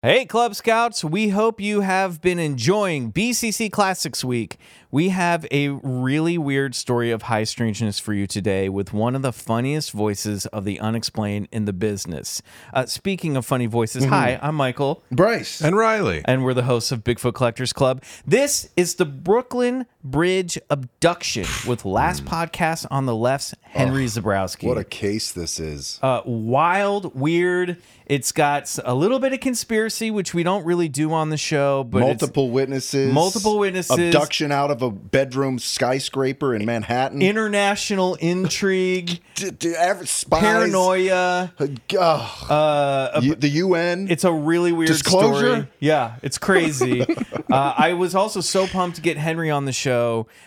Hey, Club Scouts, we hope you have been enjoying BCC Classics Week. We have a really weird story of high strangeness for you today with one of the funniest voices of the unexplained in the business. Uh, speaking of funny voices, hi, I'm Michael, Bryce. And Riley. and we're the hosts of Bigfoot Collectors Club. This is the Brooklyn Bridge abduction with last podcast on the left's Henry Zebrowski. what a case this is. uh, wild, weird. It's got a little bit of conspiracy, which we don't really do on the show, but it's- multiple witnesses. multiple witnesses. Abduction out of a bedroom skyscraper in Manhattan. international intrigue, D- d- spies. paranoia. Oh, Uh, U- the UN. it's a really weird Disclosure? story. Yeah, it's crazy. uh, I was also so pumped to get Henry on the show,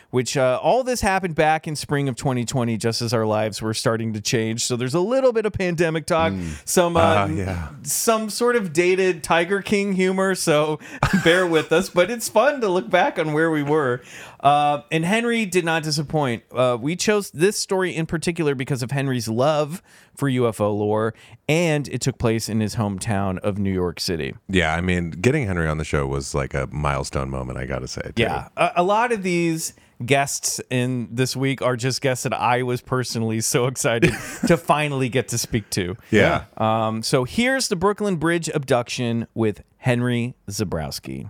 which uh, all this happened back in spring of 2020, just as our lives were starting to change. So there's a little bit of pandemic talk, some uh, Ah, yeah. some sort of dated Tiger King humor. So bear with us, but it's fun to look back on where we were. Uh, and Henry did not disappoint. Uh, we chose this story in particular because of Henry's love for UFO lore, and it took place in his hometown of New York City. Yeah, I mean, getting Henry on the show was like a milestone moment, I got to say. too. Yeah, a, a lot of these guests in this week are just guests that I was personally so excited to finally get to speak to. Yeah. Um, so here's the Brooklyn Bridge abduction with Henry Zebrowski.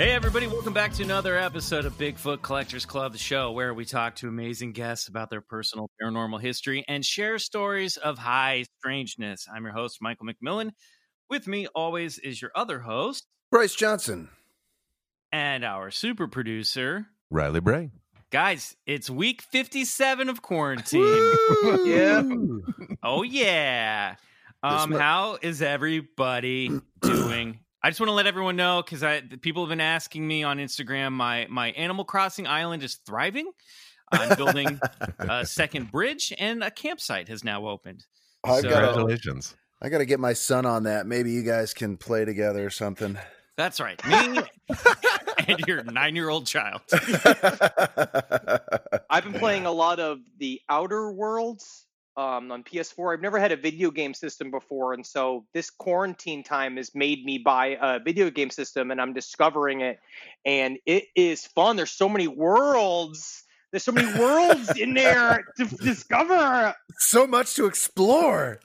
Hey, everybody, welcome back to another episode of Bigfoot Collectors Club, the show where we talk to amazing guests about their personal paranormal history and share stories of high strangeness. I'm your host, Michael McMillan. With me always is your other host Bryce Johnson. and our super producer. Riley Bray. Guys, it's week 57 of quarantine. yeah. Oh, yeah. Um, how is everybody doing? I just want to let everyone know because I the people have been asking me on Instagram. My my Animal Crossing island is thriving. I'm building a second bridge, and a campsite has now opened. I've So- got Congratulations. I got to get my son on that. Maybe you guys can play together or something. That's right, me and your nine year old child. I've been playing a lot of the Outer Worlds um, on PS4. I've never had a video game system before, and so this quarantine time has made me buy a video game system, and I'm discovering it, and it is fun. There's so many worlds. There's so many worlds in there to discover. so much to explore.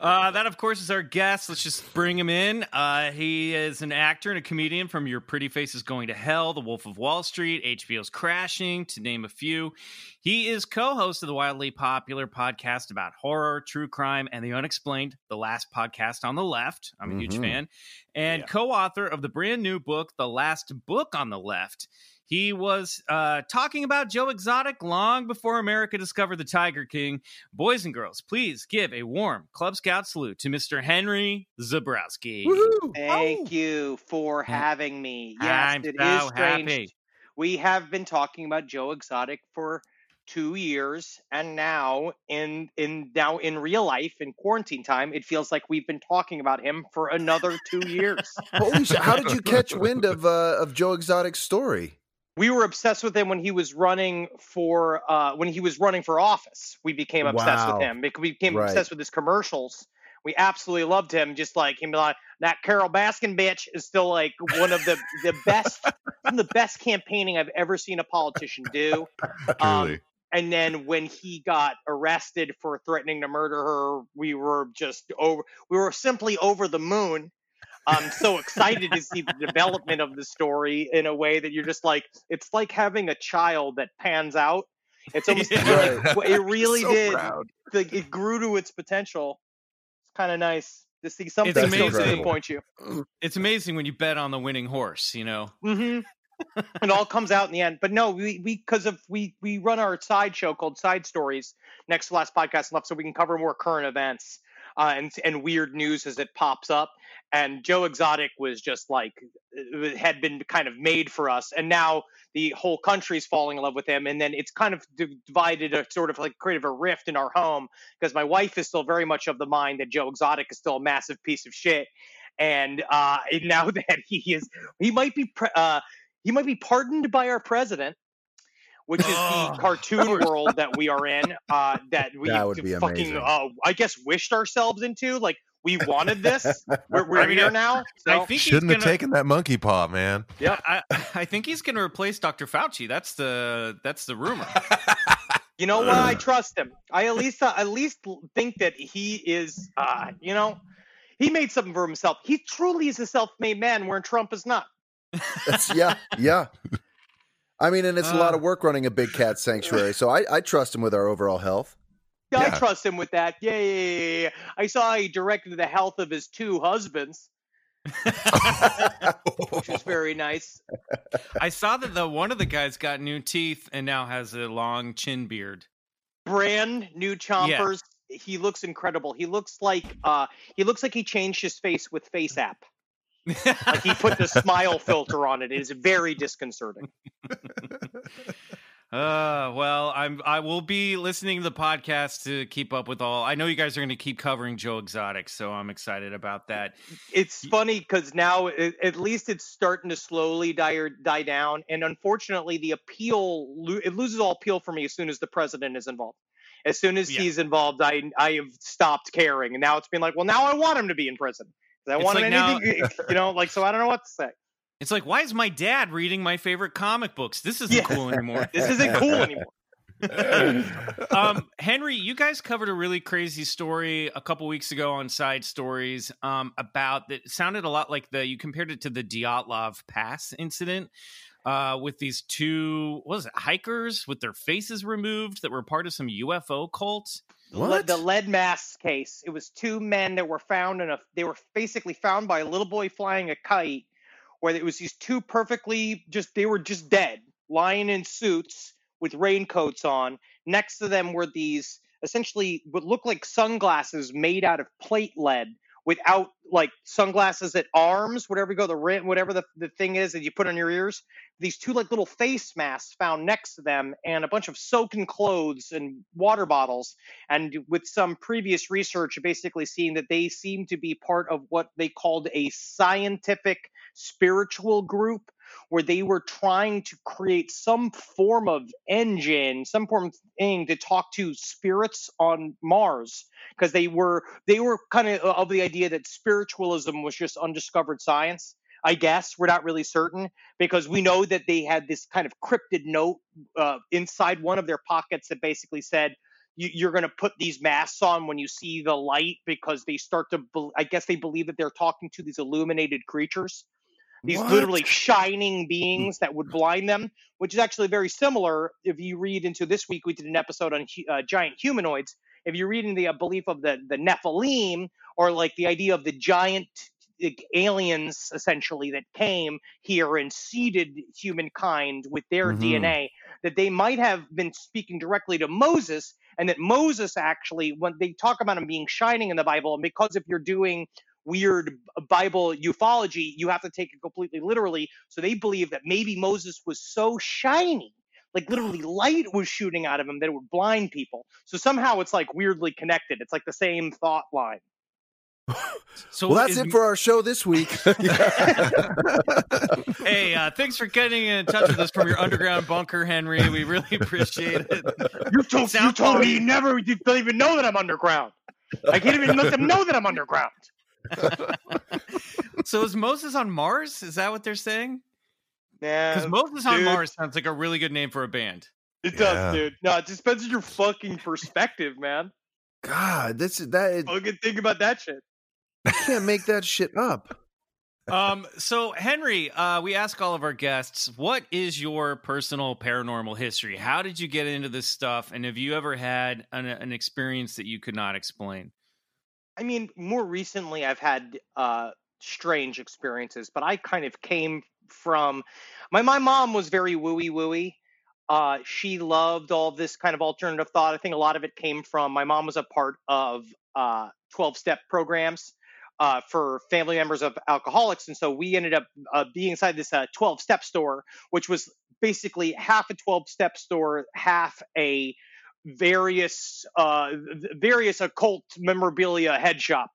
Uh, that, of course, is our guest. Let's just bring him in. Uh, he is an actor and a comedian from Your Pretty Face is Going to Hell, The Wolf of Wall Street, HBO's Crashing, to name a few. He is co host of the wildly popular podcast about horror, true crime, and the unexplained, The Last Podcast on the Left. I'm a huge Mhm. fan. And co author of the brand new book, The Last Book on the Left. He was uh, talking about Joe Exotic long before America discovered the Tiger King. Boys and girls, please give a warm Club Scout salute to Mr. Henry Zebrowski. Thank you for having me. Yes, I'm it so is strange. happy. We have been talking about Joe Exotic for two years, and now in in now in real life in quarantine time, it feels like we've been talking about him for another two years. Holy shit! How did you catch wind of uh, of Joe Exotic's story? We were obsessed with him when he was running for uh, when he was running for office. We became obsessed Wow. with him. We became Right. obsessed with his commercials. We absolutely loved him. Just like him, like that Carole Baskin bitch is still like one of the the best, some of the best campaigning I've ever seen a politician do. Um, and then when he got arrested for threatening to murder her, we were just over. We were simply over the moon. I'm so excited to see the development of the story in a way that you're just like, it's like having a child that pans out. It's almost Yeah. like, it really So did. proud. Like, it grew to its potential. It's kind of nice to see something It's still amazing. disappoint you. It's amazing when you bet on the winning horse, you know. hmm it all comes out in the end. But no, we we because of we we run our side show called Side Stories next to last podcast left, so we can cover more current events. Uh, and and weird news as it pops up. And Joe Exotic was just like uh, had been kind of made for us, and now the whole country's falling in love with him. And then it's kind of divided a sort of like creative a rift in our home because my wife is still very much of the mind that Joe Exotic is still a massive piece of shit. And uh, now that he is, he might be, pre- uh, he might be pardoned by our president, which is Oh, the cartoon world that we are in. Uh, that we That would be fucking, amazing. uh, I guess, wished ourselves into. Like we wanted this. We're, we're I mean, here now. So. I think he's Shouldn't have gonna- taken that monkey paw, man. I, I think he's going to replace Dr. Fauci. That's the that's the rumor. You know what? I trust him. I at least uh, at least think that he is. Uh, you know, he made something for himself. He truly is a self-made man, where Trump is not. That's, yeah, yeah. I mean, and it's a lot Uh. of work running a big cat sanctuary. So I, I trust him with our overall health. Yeah, I Yeah. trust him with that. Yeah, yeah, yeah, yeah, yeah. I saw he directed the health of his two husbands, which was very nice. I saw that the one of the guys got new teeth and now has a long chin beard. Brand new chompers. He looks incredible. He looks like uh, he looks like he changed his face with Face App. Like he put the smile filter on it. It is very disconcerting. Uh, well, I'm I will be listening to the podcast to keep up with all. I know you guys are going to keep covering Joe Exotic, so I'm excited about that. it's funny because now it, at least it's starting to slowly die die down and unfortunately the appeal it loses all appeal for me as soon as the president is involved as soon as Yeah. he's involved i i have stopped caring and now it's been like well now i want him to be in prison i It's want like him now- anything you know like so i don't know what to say It's like, why is my dad reading my favorite comic books? This isn't Yeah. cool anymore. this isn't cool anymore um, Henry, you guys covered a really crazy story a couple weeks ago on Side Stories um, about that. Sounded a lot like the you compared it to the Dyatlov Pass incident uh, with these two what was it hikers with their faces removed that were part of some UFO cult. Le- the lead mask case. It was two men that were found in a they were basically found by a little boy flying a kite where it was these two perfectly just they were just dead lying in suits with raincoats on. Next to them were these essentially what looked like sunglasses made out of plate lead without like sunglasses at arms whatever you go the rim whatever the, the thing is that you put on your ears these two like little face masks found next to them and a bunch of soaking clothes and water bottles and with some previous research basically seeing that they seem to be part of what they called a scientific spiritual group where they were trying to create some form of engine some form of thing to talk to spirits on mars because they were they were kind of of the idea that spiritualism was just undiscovered science i guess. We're not really certain because we know that they had this kind of cryptid note uh, inside one of their pockets that basically said you, you're going to put these masks on when you see the light because they start to bel i guess they believe that they're talking to these illuminated creatures these What? literally shining beings that would blind them which is actually very similar. If you read into this week we did an episode on uh, giant humanoids if you're reading the uh, belief of the the nephilim or like the idea of the giant aliens essentially that came here and seeded humankind with their Mhm. dna that they might have been speaking directly to moses and that moses actually when they talk about him being shining in the bible and because if you're doing weird bible ufology you have to take it completely literally so they believe that maybe moses was so shiny like literally light was shooting out of him that it would blind people so somehow it's like weirdly connected it's like the same thought line So Well, that's is- it for our show this week. Hey, uh, thanks for getting in touch with us from your underground bunker, Henry. We really appreciate it. you told, you told me you never you don't even know that i'm underground i can't even let them know that i'm underground So is Moses on Mars? Is that what they're saying? Yeah Because Moses on dude. Mars sounds like a really good name for a band. it Yeah. does dude no it just depends on your fucking perspective man God, this is that. fucking think about that shit I can't make that shit up. Um, so Henry, uh, we ask all of our guests, what is your personal paranormal history? How did you get into this stuff? And have you ever had an, an experience that you could not explain? I mean, more recently, I've had uh, strange experiences, but I kind of came from my my mom was very wooey wooey. Uh, she loved all this kind of alternative thought. I think a lot of it came from my mom was a part of uh, 12 step programs uh, for family members of alcoholics. And so we ended up uh, being inside this 12 step store, which was basically half a 12 step store, half a various uh, various occult memorabilia head shop,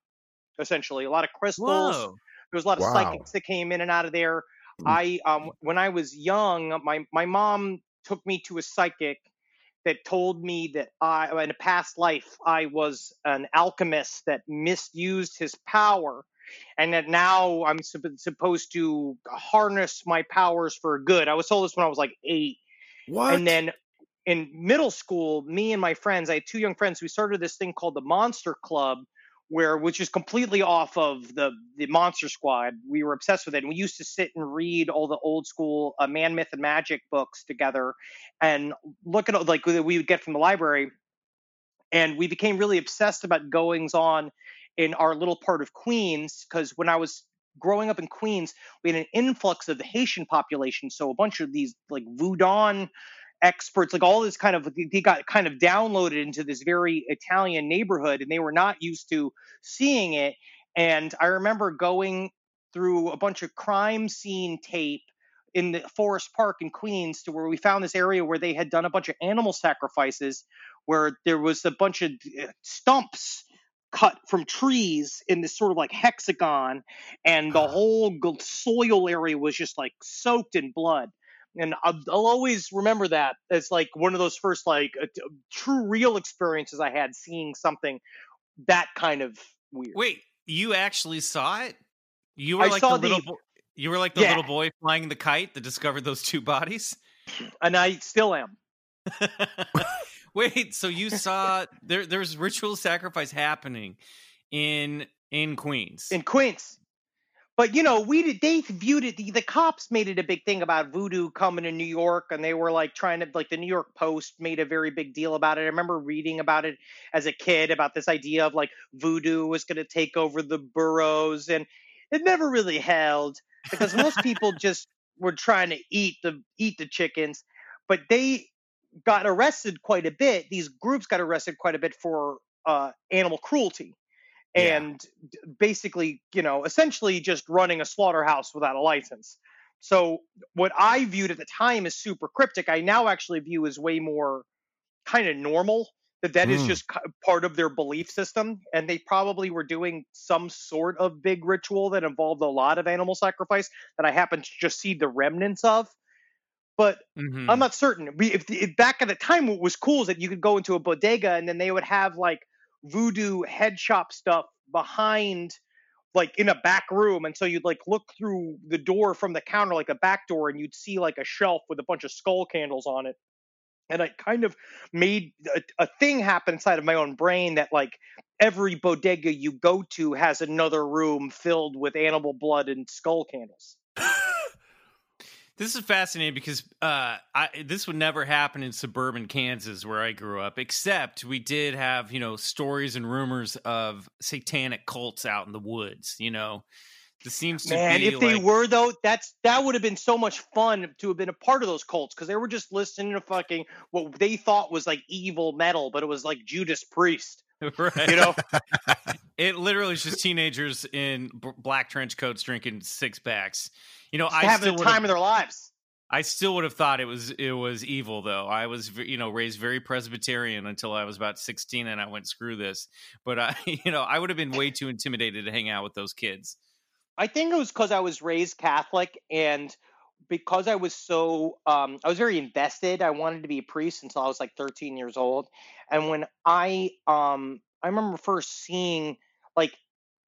essentially. A lot of crystals. Whoa. There was a lot of Wow. psychics that came in and out of there. I um when I was young, my my mom took me to a psychic that told me that I in a past life I was an alchemist that misused his power and that now I'm sup- supposed to harness my powers for good. I was told this when I was like 8 What? and then in middle school, me and my friends, I had two young friends, we started this thing called the Monster Club, where which is completely off of the the Monster Squad. We were obsessed with it, and we used to sit and read all the old school uh, Man, Myth, and Magic books together, and look at like we would get from the library, and we became really obsessed about goings on in our little part of Queens because when I was growing up in Queens, we had an influx of the Haitian population, so a bunch of these like Voudon experts, like all this kind of, they got kind of downloaded into this very Italian neighborhood, and they were not used to seeing it. And I remember going through a bunch of crime scene tape in the Forest Park in Queens to where we found this area where they had done a bunch of animal sacrifices, where there was a bunch of uh, stumps cut from trees in this sort of like hexagon, and the whole soil area was just like soaked in blood. And I'll, I'll always remember that as like one of those first like uh, true real experiences I had seeing something that kind of weird. Wait, you actually saw it? You were I like the little the- bo- you were like the Yeah. little boy flying the kite that discovered those two bodies? And I still am. Wait, so you saw there there's ritual sacrifice happening in in Queens. in Queens. But you know, we did. They viewed it. The, the cops made it a big thing about voodoo coming to New York, and they were like trying to like the New York Post made a very big deal about it. I remember reading about it as a kid about this idea of like voodoo was going to take over the boroughs, and it never really held because most people just were trying to eat the eat the chickens, but they got arrested quite a bit. These groups got arrested quite a bit for uh, animal cruelty Yeah. and basically, you know, essentially just running a slaughterhouse without a license. So what I viewed at the time as super cryptic, I now actually view as way more kind of normal. That that is Mm. just part of their belief system, and they probably were doing some sort of big ritual that involved a lot of animal sacrifice that I happen to just see the remnants of. But Mhm. I'm not certain. We, if, if back at the time, what was cool is that you could go into a bodega and then they would have like voodoo head shop stuff behind, like in a back room, and so you'd like look through the door from the counter, like a back door, and you'd see like a shelf with a bunch of skull candles on it. And i kind of made a, a thing happen inside of my own brain that like every bodega you go to has another room filled with animal blood and skull candles. This is fascinating because uh, I, this would never happen in suburban Kansas where I grew up, except we did have, you know, stories and rumors of satanic cults out in the woods, you know. This seems to Man, be if they like- were though, that's that would have been so much fun to have been a part of those cults because they were just listening to fucking what they thought was like evil metal, but it was like Judas Priest. right. You know, It literally is just teenagers in b- black trench coats drinking six packs. You know, I having still the time of their lives. I still would have thought it was it was evil though. I was you know raised very Presbyterian until I was about sixteen, and I went screw this. But I you know I would have been way too intimidated to hang out with those kids. I think it was because I was raised Catholic and because I was so um, I was very invested. I wanted to be a priest until I was like 13 years old. And when I um I remember first seeing like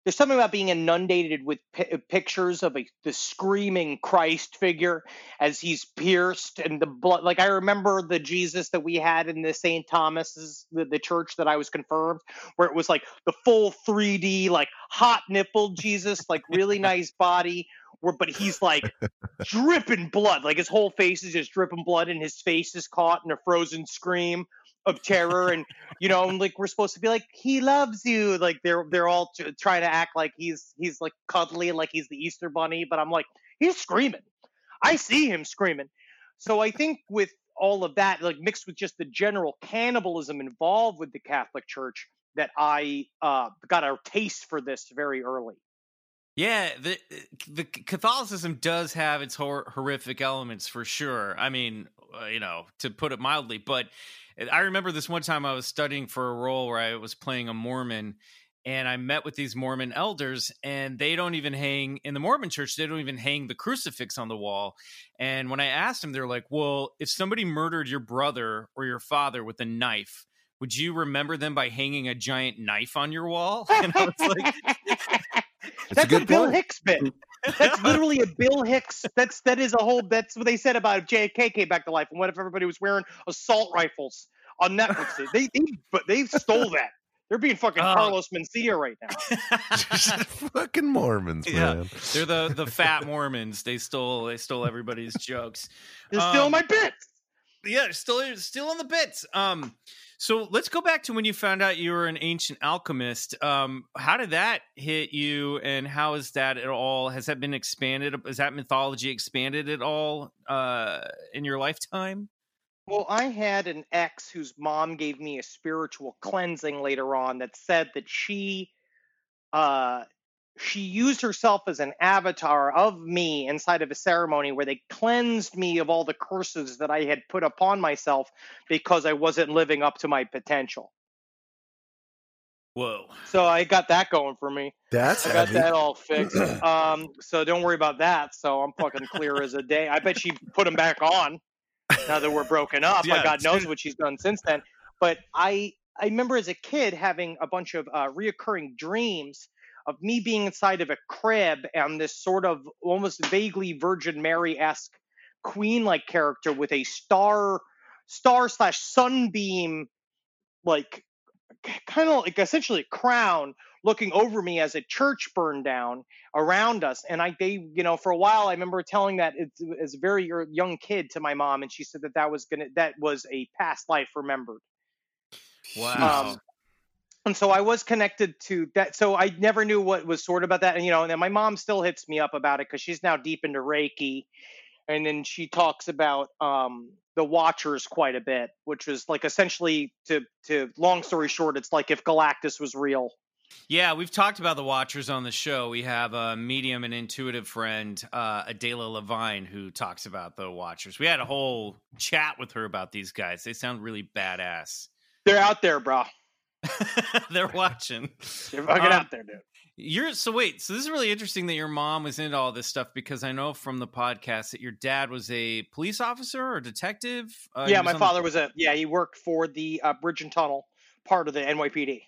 there's something about being inundated with pi- uh, pictures of a the screaming Christ figure as he's pierced and the blood. Like I remember the Jesus that we had in the St. Thomas's the, the church that I was confirmed, where it was like the full 3D like hot nipple Jesus, like really nice body. Where but he's like dripping blood, like his whole face is just dripping blood, and his face is caught in a frozen scream of terror and you know and like we're supposed to be like he loves you like they're they're all t- trying to act like he's he's like cuddly like he's the easter bunny but i'm like he's screaming i see him screaming so i think with all of that like mixed with just the general cannibalism involved with the catholic church that I uh, got a taste for this very early. Yeah, the the Catholicism does have its hor- horrific elements for sure. I mean, Uh, you know, to put it mildly, but I remember this one time I was studying for a role where I was playing a Mormon and I met with these Mormon elders, and they don't even hang in the Mormon church, they don't even hang the crucifix on the wall. And when I asked them, they're like, Well, if somebody murdered your brother or your father with a knife, would you remember them by hanging a giant knife on your wall? And I was like, It's That's a a, good Bill point. Hicks bit. That's literally a Bill Hicks. That's that is a whole. That's what they said about if JFK came back to life, and what if everybody was wearing assault rifles on Netflix? they they but they stole that. They're being fucking Oh. Carlos Mencia right now. Fucking Mormons, Yeah. man. They're the the fat Mormons. They stole they stole everybody's jokes. They're Um, stealing my bits. Yeah, still still on the bits. Um, so let's go back to when you found out you were an ancient alchemist. Um, how did that hit you, and how is that at all? Has that been expanded? Is that mythology expanded at all uh, in your lifetime? Well, I had an ex whose mom gave me a spiritual cleansing later on that said that she uh she used herself as an avatar of me inside of a ceremony where they cleansed me of all the curses that I had put upon myself because I wasn't living up to my potential. Whoa! So I got that going for me. That's I got heavy. that all fixed. Um, so don't worry about that. So I'm fucking clear as a day. I bet she put them back on now that we're broken up. Yeah, God knows what she's done since then. But I I remember as a kid having a bunch of uh, reoccurring dreams of me being inside of a crib and this sort of almost vaguely Virgin Mary esque queen like character with a star star slash sunbeam like kind of like essentially a crown looking over me as a church burned down around us and i they you know for a while i remember telling that as, as a very young kid to my mom and she said that that was gonna that was a past life remembered Wow! um, and so I was connected to that. So I never knew what was sort of about that. And, you know, and then my mom still hits me up about it because she's now deep into Reiki. And then she talks about um, the Watchers quite a bit, which was like essentially to to long story short, it's like if Galactus was real. Yeah, we've talked about the Watchers on the show. We have a medium and intuitive friend, uh, Adela Levine, who talks about the Watchers. We had a whole chat with her about these guys. They sound really badass. They're out there, bro. They're watching. You're fucking Um, out there, dude. You're so wait. So this is really interesting that your mom was into all this stuff because I know from the podcast that your dad was a police officer or detective. Uh, yeah, my on the- father was a yeah. He worked for the uh, Bridge and Tunnel part of the NYPD.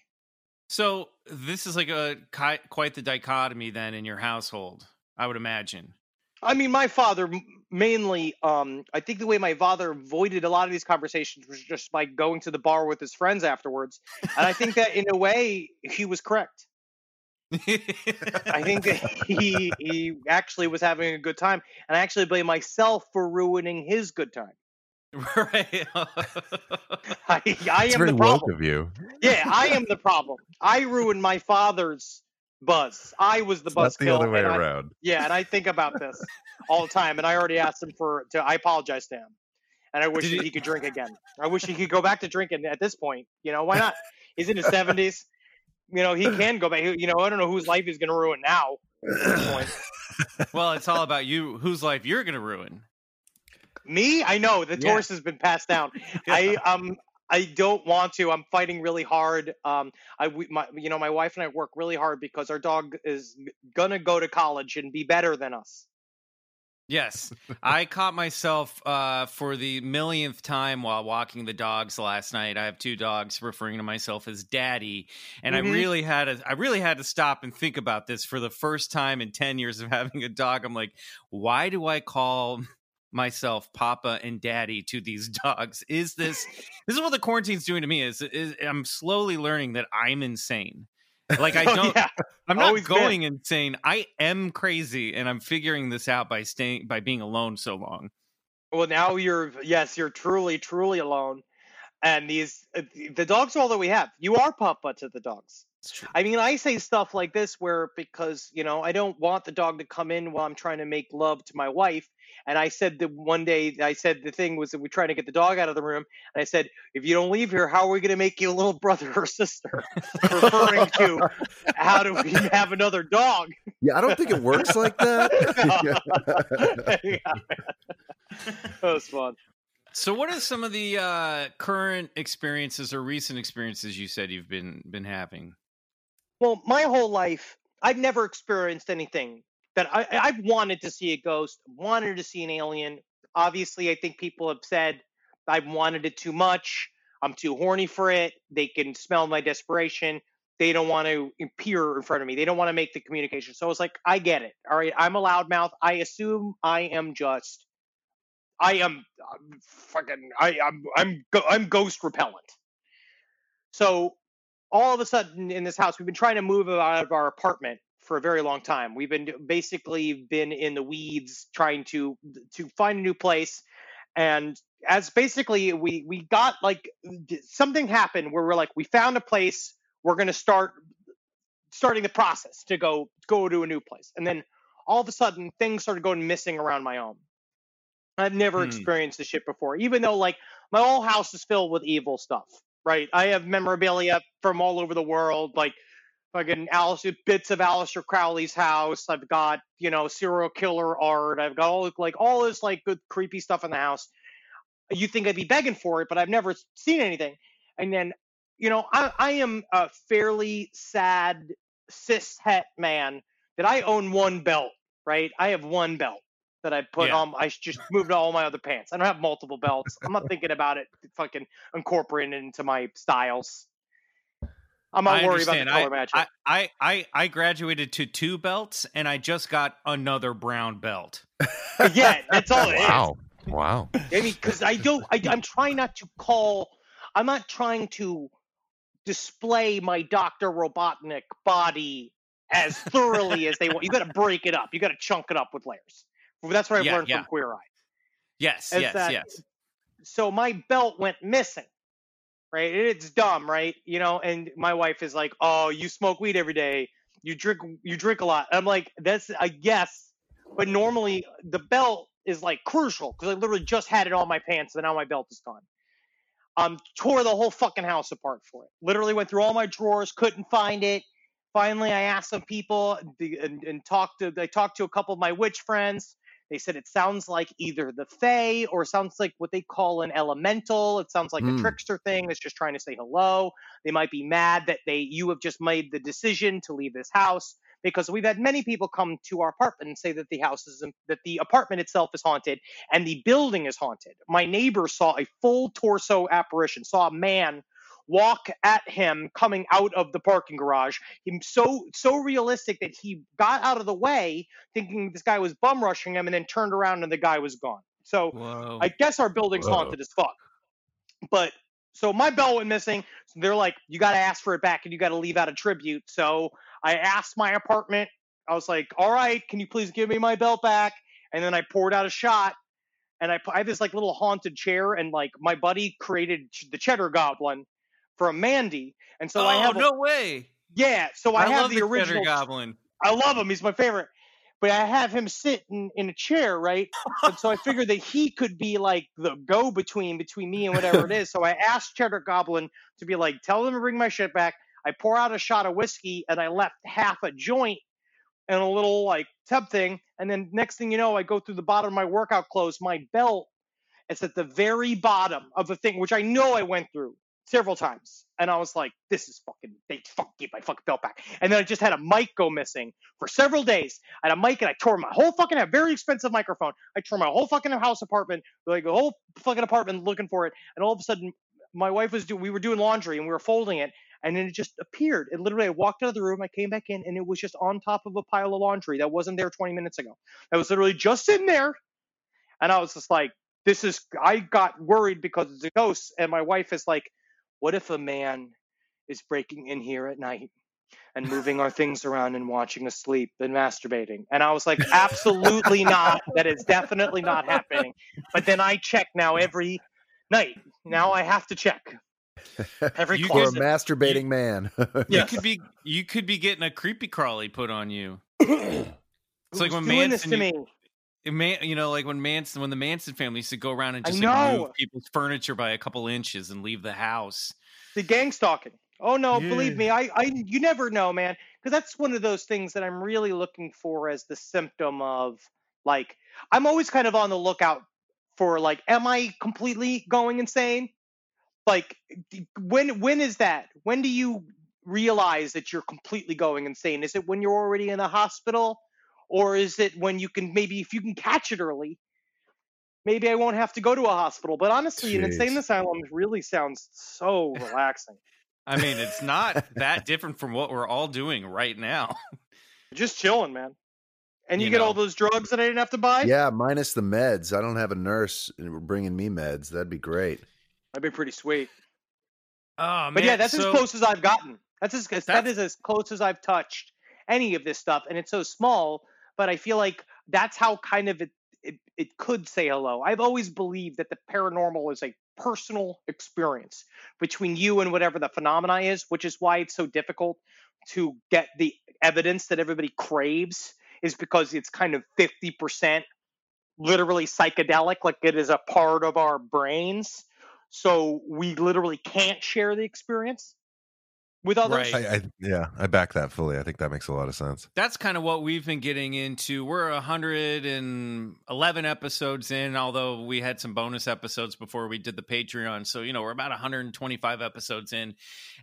So this is like a quite the dichotomy then in your household. I would imagine. I mean, my father mainly. Um, I think the way my father avoided a lot of these conversations was just by going to the bar with his friends afterwards, and I think that in a way he was correct. I think that he he actually was having a good time, and I actually blame myself for ruining his good time. right. I, I am the problem. of you. Yeah, I am the problem. I ruined my father's buzz. I was the It's not the other way and I- around. Yeah, and I think about this all the time, and I already asked him for to. I apologize to him, and I wish that he- he could drink again. I wish he could go back to drinking at this point. You know, why not? He's in his seventies. You know, he can go back. You know, I don't know whose life he's going to ruin now. At this point. well, it's all about you. Whose life you're going to ruin? Me, I know the Yeah. torch has been passed down. I um. I don't want to. I'm fighting really hard. Um, I, we, my, you know, my wife and I work really hard because our dog is gonna go to college and be better than us. Yes, I caught myself uh, for the millionth time while walking the dogs last night. I have two dogs, referring to myself as Daddy, and Mhm. I really had to. I really had to stop and think about this for the first time in ten years of having a dog. I'm like, why do I call myself Papa and Daddy to these dogs? Is this this is what the quarantine's doing to me? Is, is I'm slowly learning that I'm insane. Like I Oh, don't. yeah. I'm not Always been. going insane. I am crazy, and I'm figuring this out by staying by being alone so long. Well, now you're yes, you're truly, truly alone. And these uh, the dogs are all that we have. You are Papa to the dogs. It's true. I mean, I say stuff like this where because you know I don't want the dog to come in while I'm trying to make love to my wife. And I said that one day I said the thing was that we're trying to get the dog out of the room, and I said, if you don't leave here, how are we going to make you a little brother or sister? Referring to how do we have another dog? Yeah, I don't think it works like that. Yeah. that was fun. So, what are some of the uh, current experiences or recent experiences you said you've been been having? Well, my whole life, I've never experienced anything that I, I've wanted to see a ghost, wanted to see an alien. Obviously, I think people have said I've wanted it too much. I'm too horny for it. They can smell my desperation. They don't want to appear in front of me. They don't want to make the communication. So it's like, I get it. All right. I'm a loudmouth. I assume I am just, I am uh, fucking, I, I'm, I'm, I'm ghost repellent. So all of a sudden in this house, we've been trying to move out of our apartment for a very long time. We've been basically been in the weeds trying to to find a new place, and as basically we we got like something happened where we're like we found a place. We're gonna start starting the process to go go to a new place, and then all of a sudden things started going missing around my home. I've never Hmm. experienced this shit before, even though like my whole house is filled with evil stuff right? I have memorabilia from all over the world, like fucking Alice, bits of Aleister Crowley's house. I've got you know serial killer art. I've got all like all this like good creepy stuff in the house. You think I'd be begging for it, but I've never seen anything. And then you know I, I am a fairly sad cis het man that I own one belt, right? I have one belt that I put Yeah. on. I just moved all my other pants. I don't have multiple belts. I'm not thinking about it. Fucking incorporating it into my styles. I'm not I worried about the understand. color match. I, I, I, I graduated to two belts, and I just got another brown belt. yeah, that's all it is. Wow. Wow. I mean, because I don't, I, I'm trying not to call, I'm not trying to display my Dr. Robotnik body as thoroughly as they want. You got to break it up. You got to chunk it up with layers. That's what I've learned yeah. from Queer Eye. Yes, yes, that- yes. So my belt went missing. Right? It's dumb, right? You know, and my wife is like, "Oh, you smoke weed every day. You drink you drink a lot." I'm like, "That's I guess." But normally the belt is like crucial because I literally just had it on my pants and now my belt is gone. Um, tore the whole fucking house apart for it. Literally went through all my drawers, couldn't find it. Finally, I asked some people the- and, and talked to. I talked to a couple of my witch friends. They said it sounds like either the Fae or sounds like what they call an elemental. It sounds like a Hmm. trickster thing that's just trying to say hello. They might be mad that they you have just made the decision to leave this house because we've had many people come to our apartment and say that the house is that the apartment itself is haunted and the building is haunted. My neighbor saw a full torso apparition, saw a man walk at him coming out of the parking garage. Him so so realistic that he got out of the way thinking this guy was bum rushing him and then turned around and the guy was gone. So Whoa. I guess our building's Whoa. haunted as fuck. But so my belt went missing. So they're like, you got to ask for it back and you got to leave out a tribute. So I asked my apartment. I was like, all right, can you please give me my belt back? And then I poured out a shot. And I, I have this like little haunted chair, and like my buddy created ch- the Cheddar Goblin for a Mandy, and so oh I have a- no way! yeah, so I, have love the Cheddar original Goblin. I love him. He's my favorite. But I have him sit in, in a chair, right? and so I figured that he could be like the go between between me and whatever it is. So I asked Cheddar Goblin to be like, tell them to bring my shit back. I pour out a shot of whiskey and I left half a joint and a little like tub thing. And then next thing you know, I go through the bottom of my workout clothes. My belt it's at the very bottom of the thing, which I know I went through several times. And I was like, this is fucking, they fucking get my fucking belt back. And then I just had a mic go missing for several days. I had a mic and I tore my whole fucking, a very expensive microphone. I tore my whole fucking house apartment, like a whole fucking apartment looking for it. And all of a sudden, my wife was doing, we were doing laundry and we were folding it. And then it just appeared. It literally, I walked out of the room, I came back in, and it was just on top of a pile of laundry that wasn't there 20 minutes ago. That was literally just sitting there. And I was just like, this is, I got worried because it's a ghost. And my wife is like, what if a man is breaking in here at night and moving our things around and watching us sleep and masturbating? And I was like, absolutely not. That is definitely not happening. But then I check now every night. Now I have to check. Every You For a closet. masturbating man. You could be you could be getting a creepy crawly put on you. It's like Who's when doing this Manson, to me. It Man, you know, like when Manson, when the Manson family used to go around and just like, move people's furniture by a couple inches and leave the house. The gang stalking. Oh no, Yeah. believe me, I, I, you never know, man, because that's one of those things that I'm really looking for as the symptom of like I'm always kind of on the lookout for like, am I completely going insane? Like, when when is that? When do you realize that you're completely going insane? Is it when you're already in the hospital, or is it when you can maybe if you can catch it early? Maybe I won't have to go to a hospital. But honestly, an insane asylum really sounds so relaxing. I mean, it's not that different from what we're all doing right now. Just chilling, man. And you, You get know. all those drugs that I didn't have to buy. yeah, minus the meds. I don't have a nurse uh, bringing me meds. That'd be great. that'd be pretty sweet. Oh man! But yeah, that's so, as close as I've gotten. That's as that That's- as close as I've touched any of this stuff, and it's so small. But I feel like that's how kind of it it, it could say hello. I've always believed that the paranormal is a personal experience between you and whatever the phenomena is, which is why it's so difficult to get the evidence that everybody craves. Is because it's kind of fifty percent literally psychedelic, like it is a part of our brains. So we literally can't share the experience with others. Right. I, I yeah, I back that fully. I think that makes a lot of sense. that's kind of what we've been getting into. We're 111 episodes in, although we had some bonus episodes before we did the Patreon. So, you know, we're about 125 episodes in.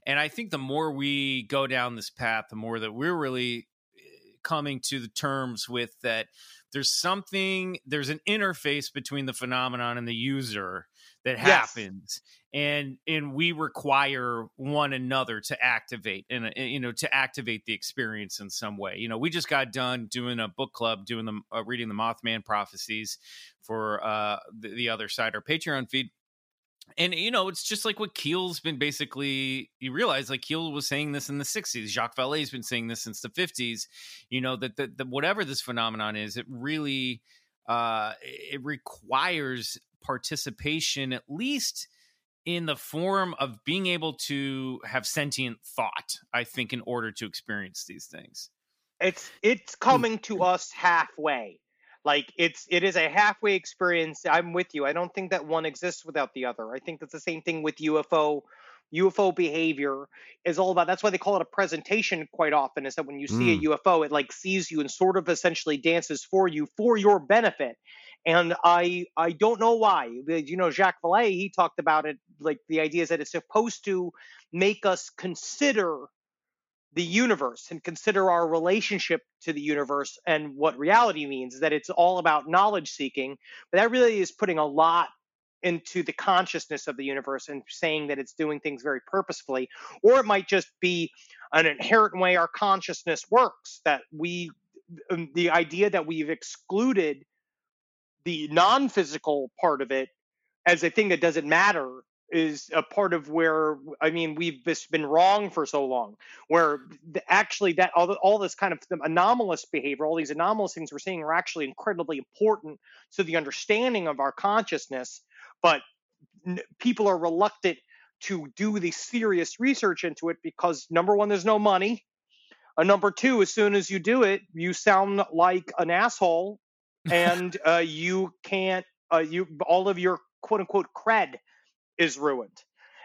And I think the more we go down this path, the more that we're really eh, coming to the terms with that there's something, there's an interface between the phenomenon and the user that Yes. happens and and we require one another to activate and you know to activate the experience in some way you know we just got done doing a book club doing the uh, reading the mothman prophecies for uh the, the other side our patreon feed and you know it's just like what keel's been basically you realize like keel was saying this in the 60s Jacques Vallée's been saying this since the 50s you know that that, that whatever this phenomenon is it really uh it requires participation at least in the form of being able to have sentient thought i think in order to experience these things It's it's coming to mm-hmm. us halfway. Like it's it is a halfway experience. I'm with you. I don't think that one exists without the other. I think that's the same thing with UFO. UFO behavior is all about. That's why they call it a presentation quite often. Is that when you see a mm. UFO, it like sees you and sort of essentially dances for you for your benefit. And I I don't know why. You know, Jacques Vallée he talked about it. Like the idea is that it's supposed to make us consider the universe and consider our relationship to the universe and what reality means that it's all about knowledge seeking but that really is putting a lot into the consciousness of the universe and saying that it's doing things very purposefully or it might just be an inherent way our consciousness works that we the idea that we've excluded the non-physical part of it as a thing that doesn't matter is a part of where I mean we've just been wrong for so long. Where the, actually that all, the, all this kind of anomalous behavior, all these anomalous things we're seeing are actually incredibly important to the understanding of our consciousness, but n- people are reluctant to do the serious research into it because number one, there's no money. And number two, as soon as you do it, you sound like an asshole, and uh, you can't. Uh, you all of your quote unquote cred is ruined.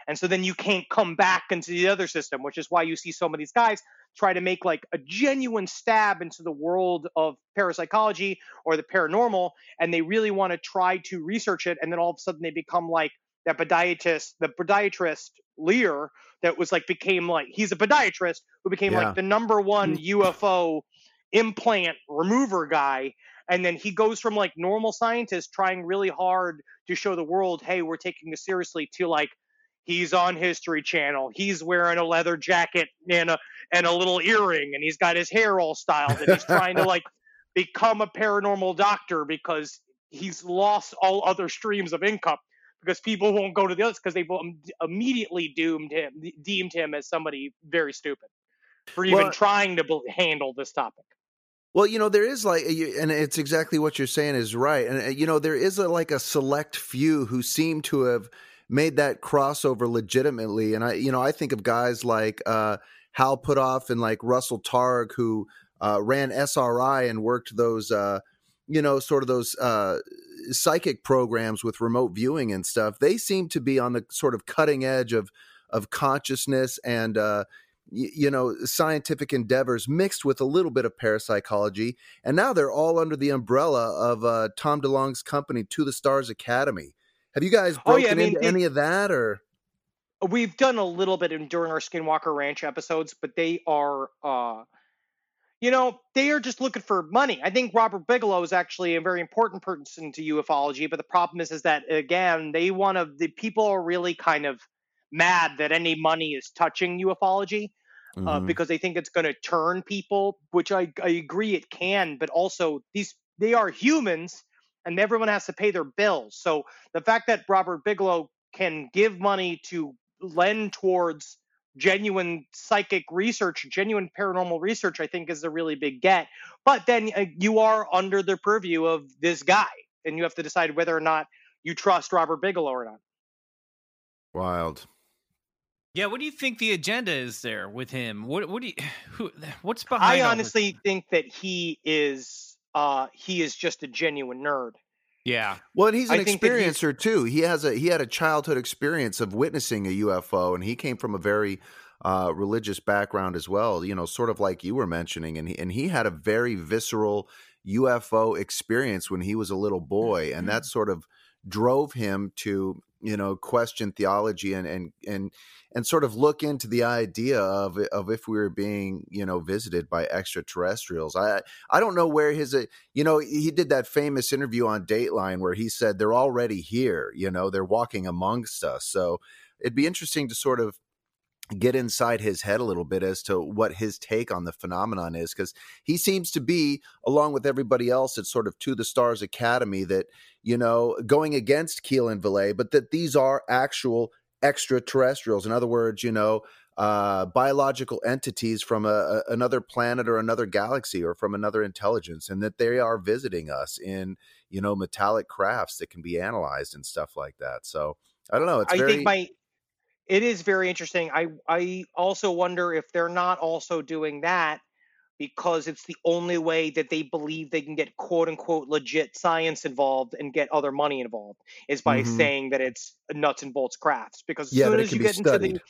And so then you can't come back into the other system, which is why you see some of these guys try to make like a genuine stab into the world of parapsychology or the paranormal. And they really want to try to research it. And then all of a sudden they become like that podiatrist, the podiatrist Leir that was like became like he's a podiatrist who became Yeah. like the number one UFO implant remover guy and then he goes from like normal scientist trying really hard to show the world hey we're taking this seriously to like he's on history channel. He's wearing a leather jacket and a and a little earring and he's got his hair all styled and he's trying to like become a paranormal doctor because he's lost all other streams of income because people won't go to the others because they've um, immediately doomed him deemed him as somebody very stupid for even Well- trying to handle this topic Well, you know, there is like, and it's exactly what you're saying is right. And, uh, you know, there is a, like a select few who seem to have made that crossover legitimately. And I, you know, I think of guys like uh, Hal Puthoff and like Russell Targ who uh, ran SRI and worked those, uh, you know, sort of those uh, psychic programs with remote viewing and stuff. They seem to be on the sort of cutting edge of of consciousness and uh, you know scientific endeavors mixed with a little bit of parapsychology and now they're all under the umbrella of uh, tom delonge's company to the stars academy. Have you guys broken oh, yeah, I mean, into it, any of that or? We've done a little bit in, during our skinwalker ranch episodes but they are uh you know they are just looking for money. I think robert bigelow is actually a very important person to ufology but the problem is is that again they want to the people are really kind of mad that any money is touching ufology uh, mm-hmm. because they think it's going to turn people, which I, I agree it can, but also these they are humans and everyone has to pay their bills. So the fact that Robert Bigelow can give money to lend towards genuine psychic research, genuine paranormal research, I think is a really big get. But then uh, you are under the purview of this guy, and you have to decide whether or not you trust Robert Bigelow or not. Wild. Yeah, what do you think the agenda is there with him? What what do you who what's behind? I honestly think that he is uh he is just a genuine nerd. Yeah. Well, and he's an experiencer too. He has a he had a childhood experience of witnessing a UFO, and he came from a very uh, religious background as well. You know, sort of like you were mentioning, and he and he had a very visceral UFO experience when he was a little boy, and that mm-hmm. sort of drove him to you know question theology and and and and sort of look into the idea of of if we were being you know visited by extraterrestrials. I i don't know where his uh, you know he did that famous interview on dateline where he said they're already here you know they're walking amongst us. So it'd be interesting to sort of get inside his head a little bit as to what his take on the phenomenon is because he seems to be along with everybody else at sort of to the stars academy that you know going against Keel and Vallée, but that these are actual extraterrestrials. In other words you know uh, biological entities from a, a, another planet or another galaxy or from another intelligence and that they are visiting us in you know metallic crafts that can be analyzed and stuff like that. So i don't know it's i very... think my it is very interesting. I I also wonder if they're not also doing that because it's the only way that they believe they can get quote unquote legit science involved and get other money involved is by mm-hmm. saying that it's nuts and bolts crafts. Because as yeah, soon as you get studied. into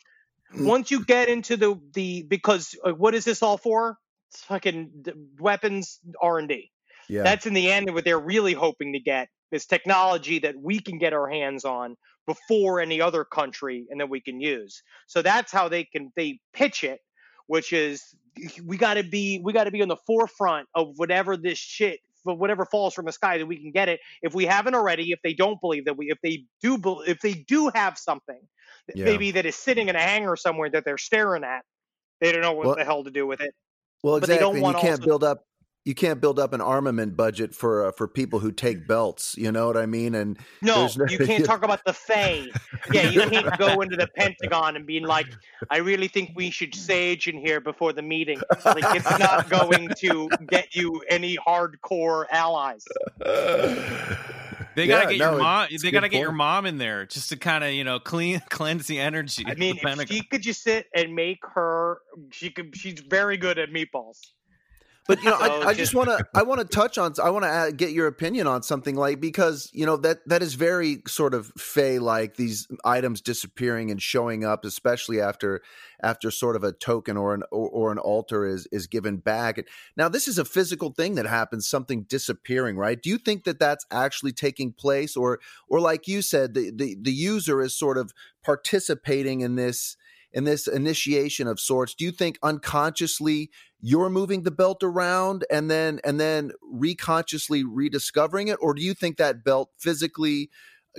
the once you get into the the because uh, what is this all for? It's fucking weapons R and D. Yeah. That's in the end what they're really hoping to get is technology that we can get our hands on before any other country and that we can use. So that's how they can they pitch it, which is we got to be we got to be on the forefront of whatever this shit whatever falls from the sky that we can get it if we haven't already if they don't believe that we if they do if they do have something yeah. maybe that is sitting in a hangar somewhere that they're staring at they don't know what well, the hell to do with it well exactly but they don't want you can't also, build up you can't build up an armament budget for uh, for people who take belts. You know what I mean? And no, no you can't talk about the Fae. Yeah, you can't go into the Pentagon and being like, "I really think we should sage in here before the meeting." Like, it's not going to get you any hardcore allies. They gotta yeah, get no, your mom. They gotta get point. your mom in there just to kind of you know clean cleanse the energy. I mean, if she could just sit and make her. She could. She's very good at meatballs. But you know, I, oh, I, just want to I want to touch on I want to get your opinion on something like because you know that that is very sort of fey like these items disappearing and showing up, especially after after sort of a token or an or, or an altar is is given back. Now, this is a physical thing that happens, something disappearing, right? Do you think that that's actually taking place, or or like you said, the the, the user is sort of participating in this? In this initiation of sorts do you think unconsciously you're moving the belt around and then and then reconsciously rediscovering it? Or do you think that belt physically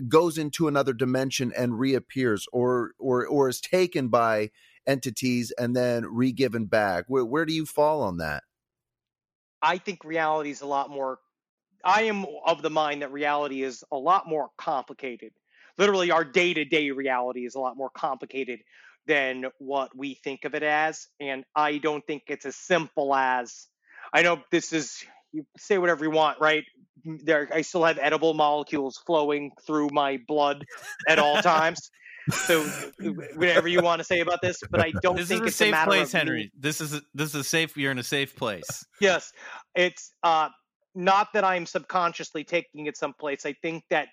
goes into another dimension and reappears or or or is taken by entities and then re-given back? Where, where do you fall on that? I think reality is a lot more i am of the mind that reality is a lot more complicated. Literally our day-to-day reality is a lot more complicated than what we think of it as. And I don't think it's as simple as I know this is you say whatever you want, right? There, I still have edible molecules flowing through my blood at all times. So whatever you want to say about this, but I don't This think is a it's a safe matter place, Henry. This is a, this is a safe. You're in a safe place. Yes, it's uh, not that I'm subconsciously taking it someplace. I think that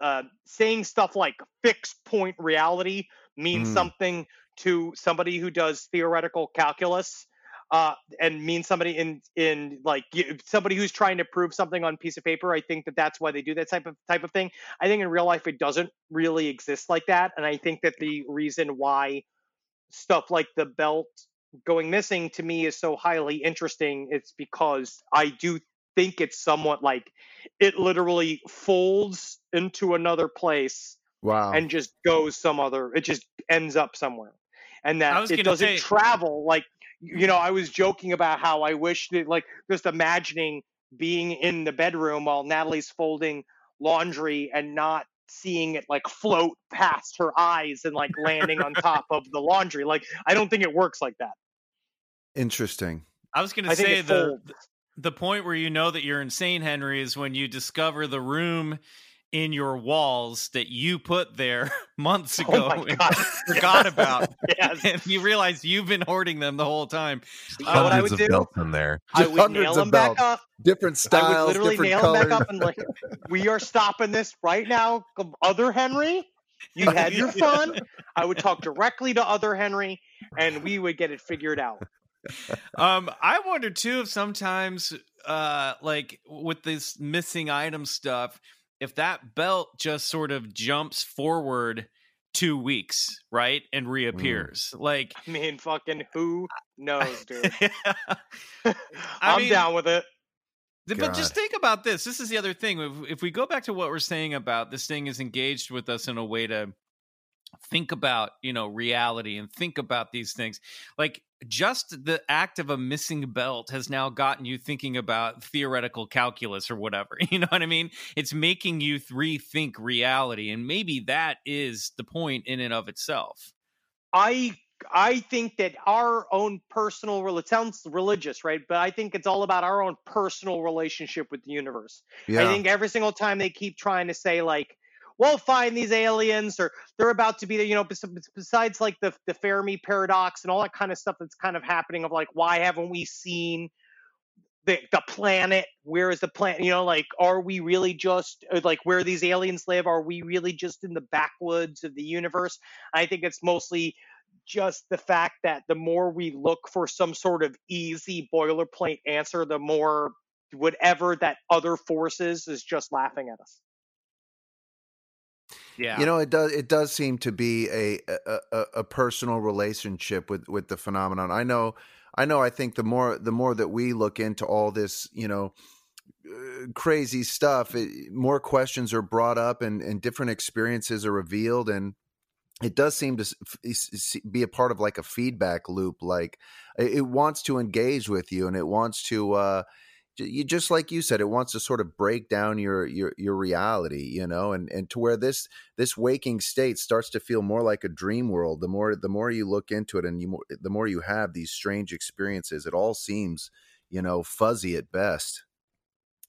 uh, saying stuff like fixed point reality means Mm. something to somebody who does theoretical calculus. Uh, and means somebody in in like somebody who's trying to prove something on a piece of paper. I think that that's why they do that type of type of thing. I think in real life it doesn't really exist like that, and I think that the reason why stuff like the belt going missing to me is so highly interesting it's because i do think it's somewhat like it literally folds into another place Wow. and just goes some other it just ends up somewhere and I that it doesn't say- travel like you know i was joking about how i wish that like just imagining being in the bedroom while natalie's folding laundry and not seeing it like float past her eyes and like landing on top of the laundry like i don't think it works like that Interesting. I was gonna say the folds. the point where you know that you're insane, Henry, is when you discover the room in your walls that you put there months Oh ago my and forgot about, yes and you realize you've been hoarding them the whole time. you know what i Hundreds would of do belts in there. i would Hundreds nail of them back belts. up Different I styles, would literally different nail colors. him back up and like, we are stopping this right now. Other Henry, you had your fun. I would talk directly to other Henry, and we would get it figured out. Um, I wonder too if sometimes, uh, like with this missing item stuff, if that belt just sort of jumps forward two weeks, right, and mm. reappears. Like, I mean, fucking who knows, dude? I I'm mean- down with it. But just think about this. This is the other thing. If, if we go back to what we're saying about this thing is engaged with us in a way to think about, you know, reality and think about these things. Like just the act of a missing belt has now gotten you thinking about theoretical calculus or whatever. You know what I mean? It's making you rethink reality. And maybe that is the point in and of itself. I I think that our own personal it sounds religious, right? But I think it's all about our own personal relationship with the universe. Yeah. I think every single time they keep trying to say like, "We'll find these aliens," or they're about to be, there, you know, besides like the the Fermi paradox and all that kind of stuff that's kind of happening of like, why haven't we seen the the planet? Where is the planet? You know, like, are we really just uh, like where these aliens live? Are we really just in the backwoods of the universe? I think it's mostly just the fact that the more we look for some sort of easy boilerplate answer, the more whatever that other forces is just laughing at us. Yeah. You know, it does. It does seem to be a a, a personal relationship with with the phenomenon. I know. I know. I think the more the more that we look into all this, you know, uh, crazy stuff, it, more questions are brought up, and and different experiences are revealed, and it does seem to be a part of like a feedback loop. Like it, wants to engage with you, and it wants to. uh you just like you said, it wants to sort of break down your your your reality, you know, and and to where this this waking state starts to feel more like a dream world. The more the more you look into it, and you more, the more you have these strange experiences, it all seems, you know, fuzzy at best.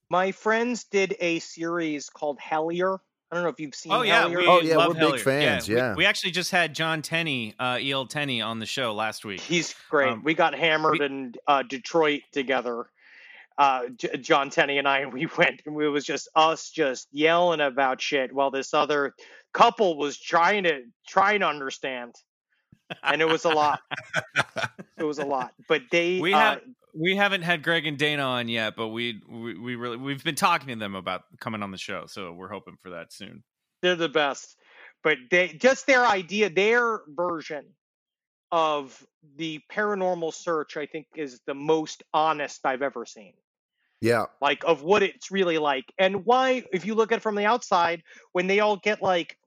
My friends did a series called Hellier. I don't know if you've seen Oh yeah, Hellier. we Oh, yeah, love we're big fans, we- yeah. we, actually just had John Tenney, uh, El Tenney, on the show last week. He's great. Um, we got hammered we- in uh, Detroit together. Uh, J- John Tenney and I, and we went, and it was just us just yelling about shit while this other couple was trying to trying to understand, and it was a lot. it was a lot, but they We uh, have we haven't had Greg and Dana on yet, but we, we we really we've been talking to them about coming on the show, so we're hoping for that soon. they're the best. But they just their idea, their version of the paranormal search, I think, is the most honest I've ever seen. Yeah, like of what it's really like and why if you look at it from the outside when they all get like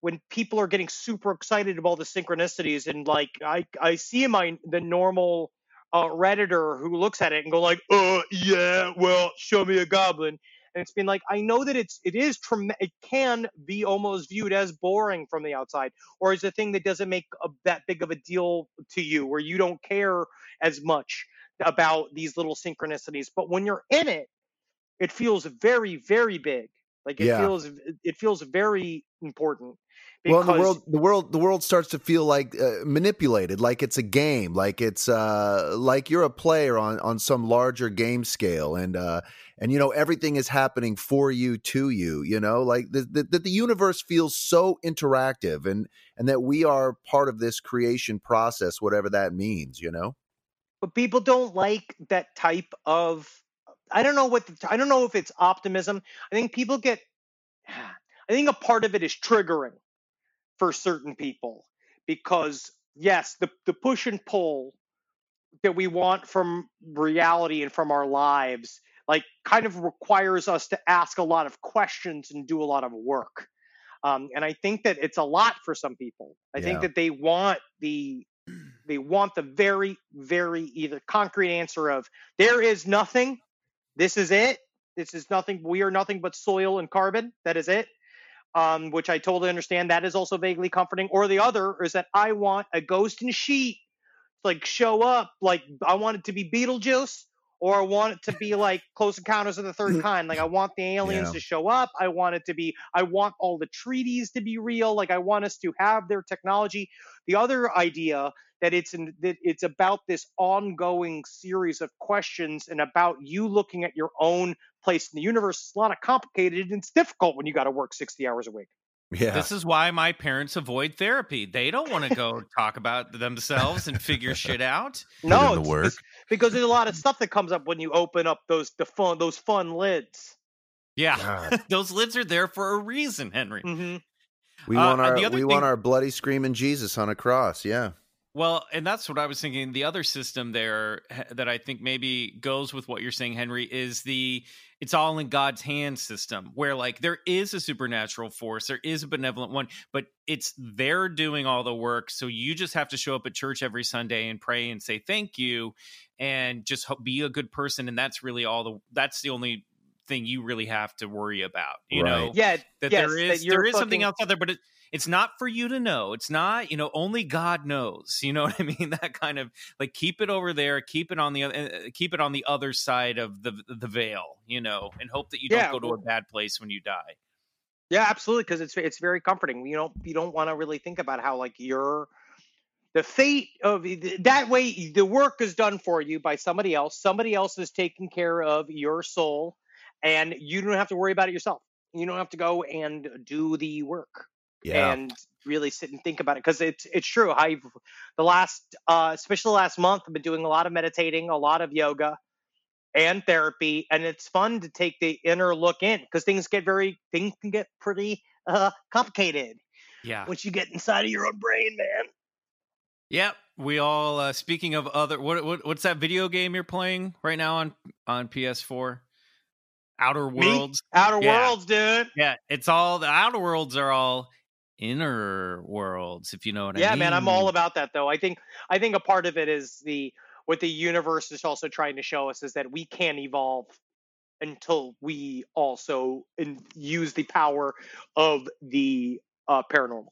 when people are getting super excited about the synchronicities and like i i see my the normal uh redditor who looks at it and go like uh yeah well show me a goblin and it's been like i know that it's it is trem- it can be almost viewed as boring from the outside or as a thing that doesn't make a, that big of a deal to you or you don't care as much about these little synchronicities. But when you're in it, it feels very, very big. Like it Yeah. feels it feels very important. well, the world, the world, the world starts to feel like uh, manipulated, like it's a game, like it's uh, like you're a player on on some larger game scale, and uh, and you know everything is happening for you, to you. You know, like the, the, that the universe feels so interactive, and and that we are part of this creation process, whatever that means. You know. But people don't like that type of i don't know what the, i don't know if it's optimism i think people get i think a part of it is triggering for certain people because yes the the push and pull that we want from reality and from our lives like kind of requires us to ask a lot of questions and do a lot of work. Um, and i think that it's a lot for some people. I think that they want the they want the very very either concrete answer of there is nothing. This is it. This is nothing. We are nothing but soil and carbon. That is it. Um, which i totally understand. That is also vaguely comforting. Or the other is that i want a ghost and sheet. Like show up. Like i want it to be beetlejuice or i want it to be like close encounters of the third kind. Like i want the aliens Yeah. to show up. I want it to be i want all the treaties to be real. Like i want us to have their technology. The other idea that it's in, that it's about this ongoing series of questions and about you looking at your own place in the universe is a lot of complicated and it's difficult when you got to work 60 hours a week Yeah. This is why my parents avoid therapy. They don't want to go talk about themselves and figure shit out. no in the it's work. just- because there's a lot of stuff that comes up when you open up those the fun those fun lids Yeah. Those lids are there for a reason, Henry. hmm we Uh, want uh, our we thing- want our bloody screaming Jesus on a cross. Yeah. Well, and that's what I was thinking. The other system there that I think maybe goes with what you're saying, Henry, is the it's all in God's hand system, where like there is a supernatural force, there is a benevolent one, but it's they're doing all the work. So you just have to show up at church every Sunday and pray and say thank you, and just be a good person. And that's really all the that's the only thing you really have to worry about. You know, Right. yeah that yes, there that is you're there is something else out there, but it, it's not for you to know. It's not, you know, only God knows. You know what I mean? That kind of like keep it over there, keep it on the oth- uh, keep it on the other side of the the veil, you know, and hope that you don't go to a bad place when you die. Yeah, absolutely, because it's it's very comforting. You don't you don't want to really think about how like your the fate of that way the work is done for you by somebody else. Somebody else is taking care of your soul, and you don't have to worry about it yourself. You don't have to go and do the work Yeah. and really sit and think about it because it's it's true. I've the last uh, especially the last month I've been doing a lot of meditating, a lot of yoga and therapy, and it's fun to take the inner look in because things get very things can get pretty uh, complicated Yeah. once you get inside of your own brain, man. Yep. We all uh speaking of other what, what what's that video game you're playing right now on on PS4? Outer Me? Worlds. Outer Yeah. Worlds, dude. Yeah, it's all the outer worlds are all inner worlds, if you know what I mean. yeah man i'm all about that though i think i think a part of it is the what the universe is also trying to show us is that we can't evolve until we also in, use the power of the uh, paranormal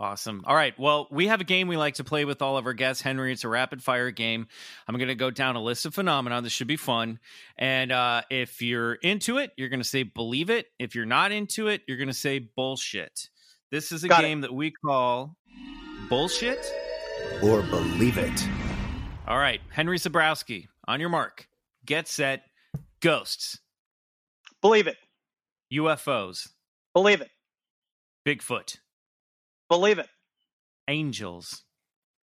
Awesome. All right. Well, we have a game we like to play with all of our guests. Henry, it's a rapid fire game. I'm going to go down a list of phenomena. This should be fun. And uh, if you're into it, you're going to say believe it. If you're not into it, you're going to say bullshit. This is a Got it. game that we call bullshit. Or believe it. All right. Henry Zebrowski, on your mark, get set, ghosts, believe it UFOs, believe it Bigfoot, believe it. Angels,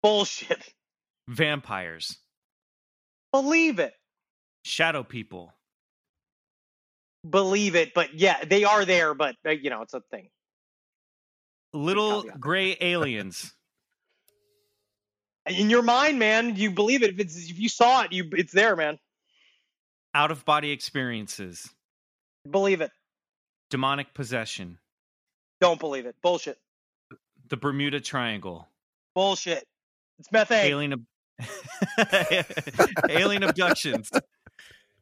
bullshit. Vampires, believe it. Shadow people, believe it but yeah they are there but uh, you know it's a thing. Little gray aliens. in your mind man you believe it. If it's if you saw it you it's there man. Out of body experiences, believe it. Demonic possession, don't believe it. Bullshit the Bermuda Triangle, bullshit it's methane alien ab- alien abductions,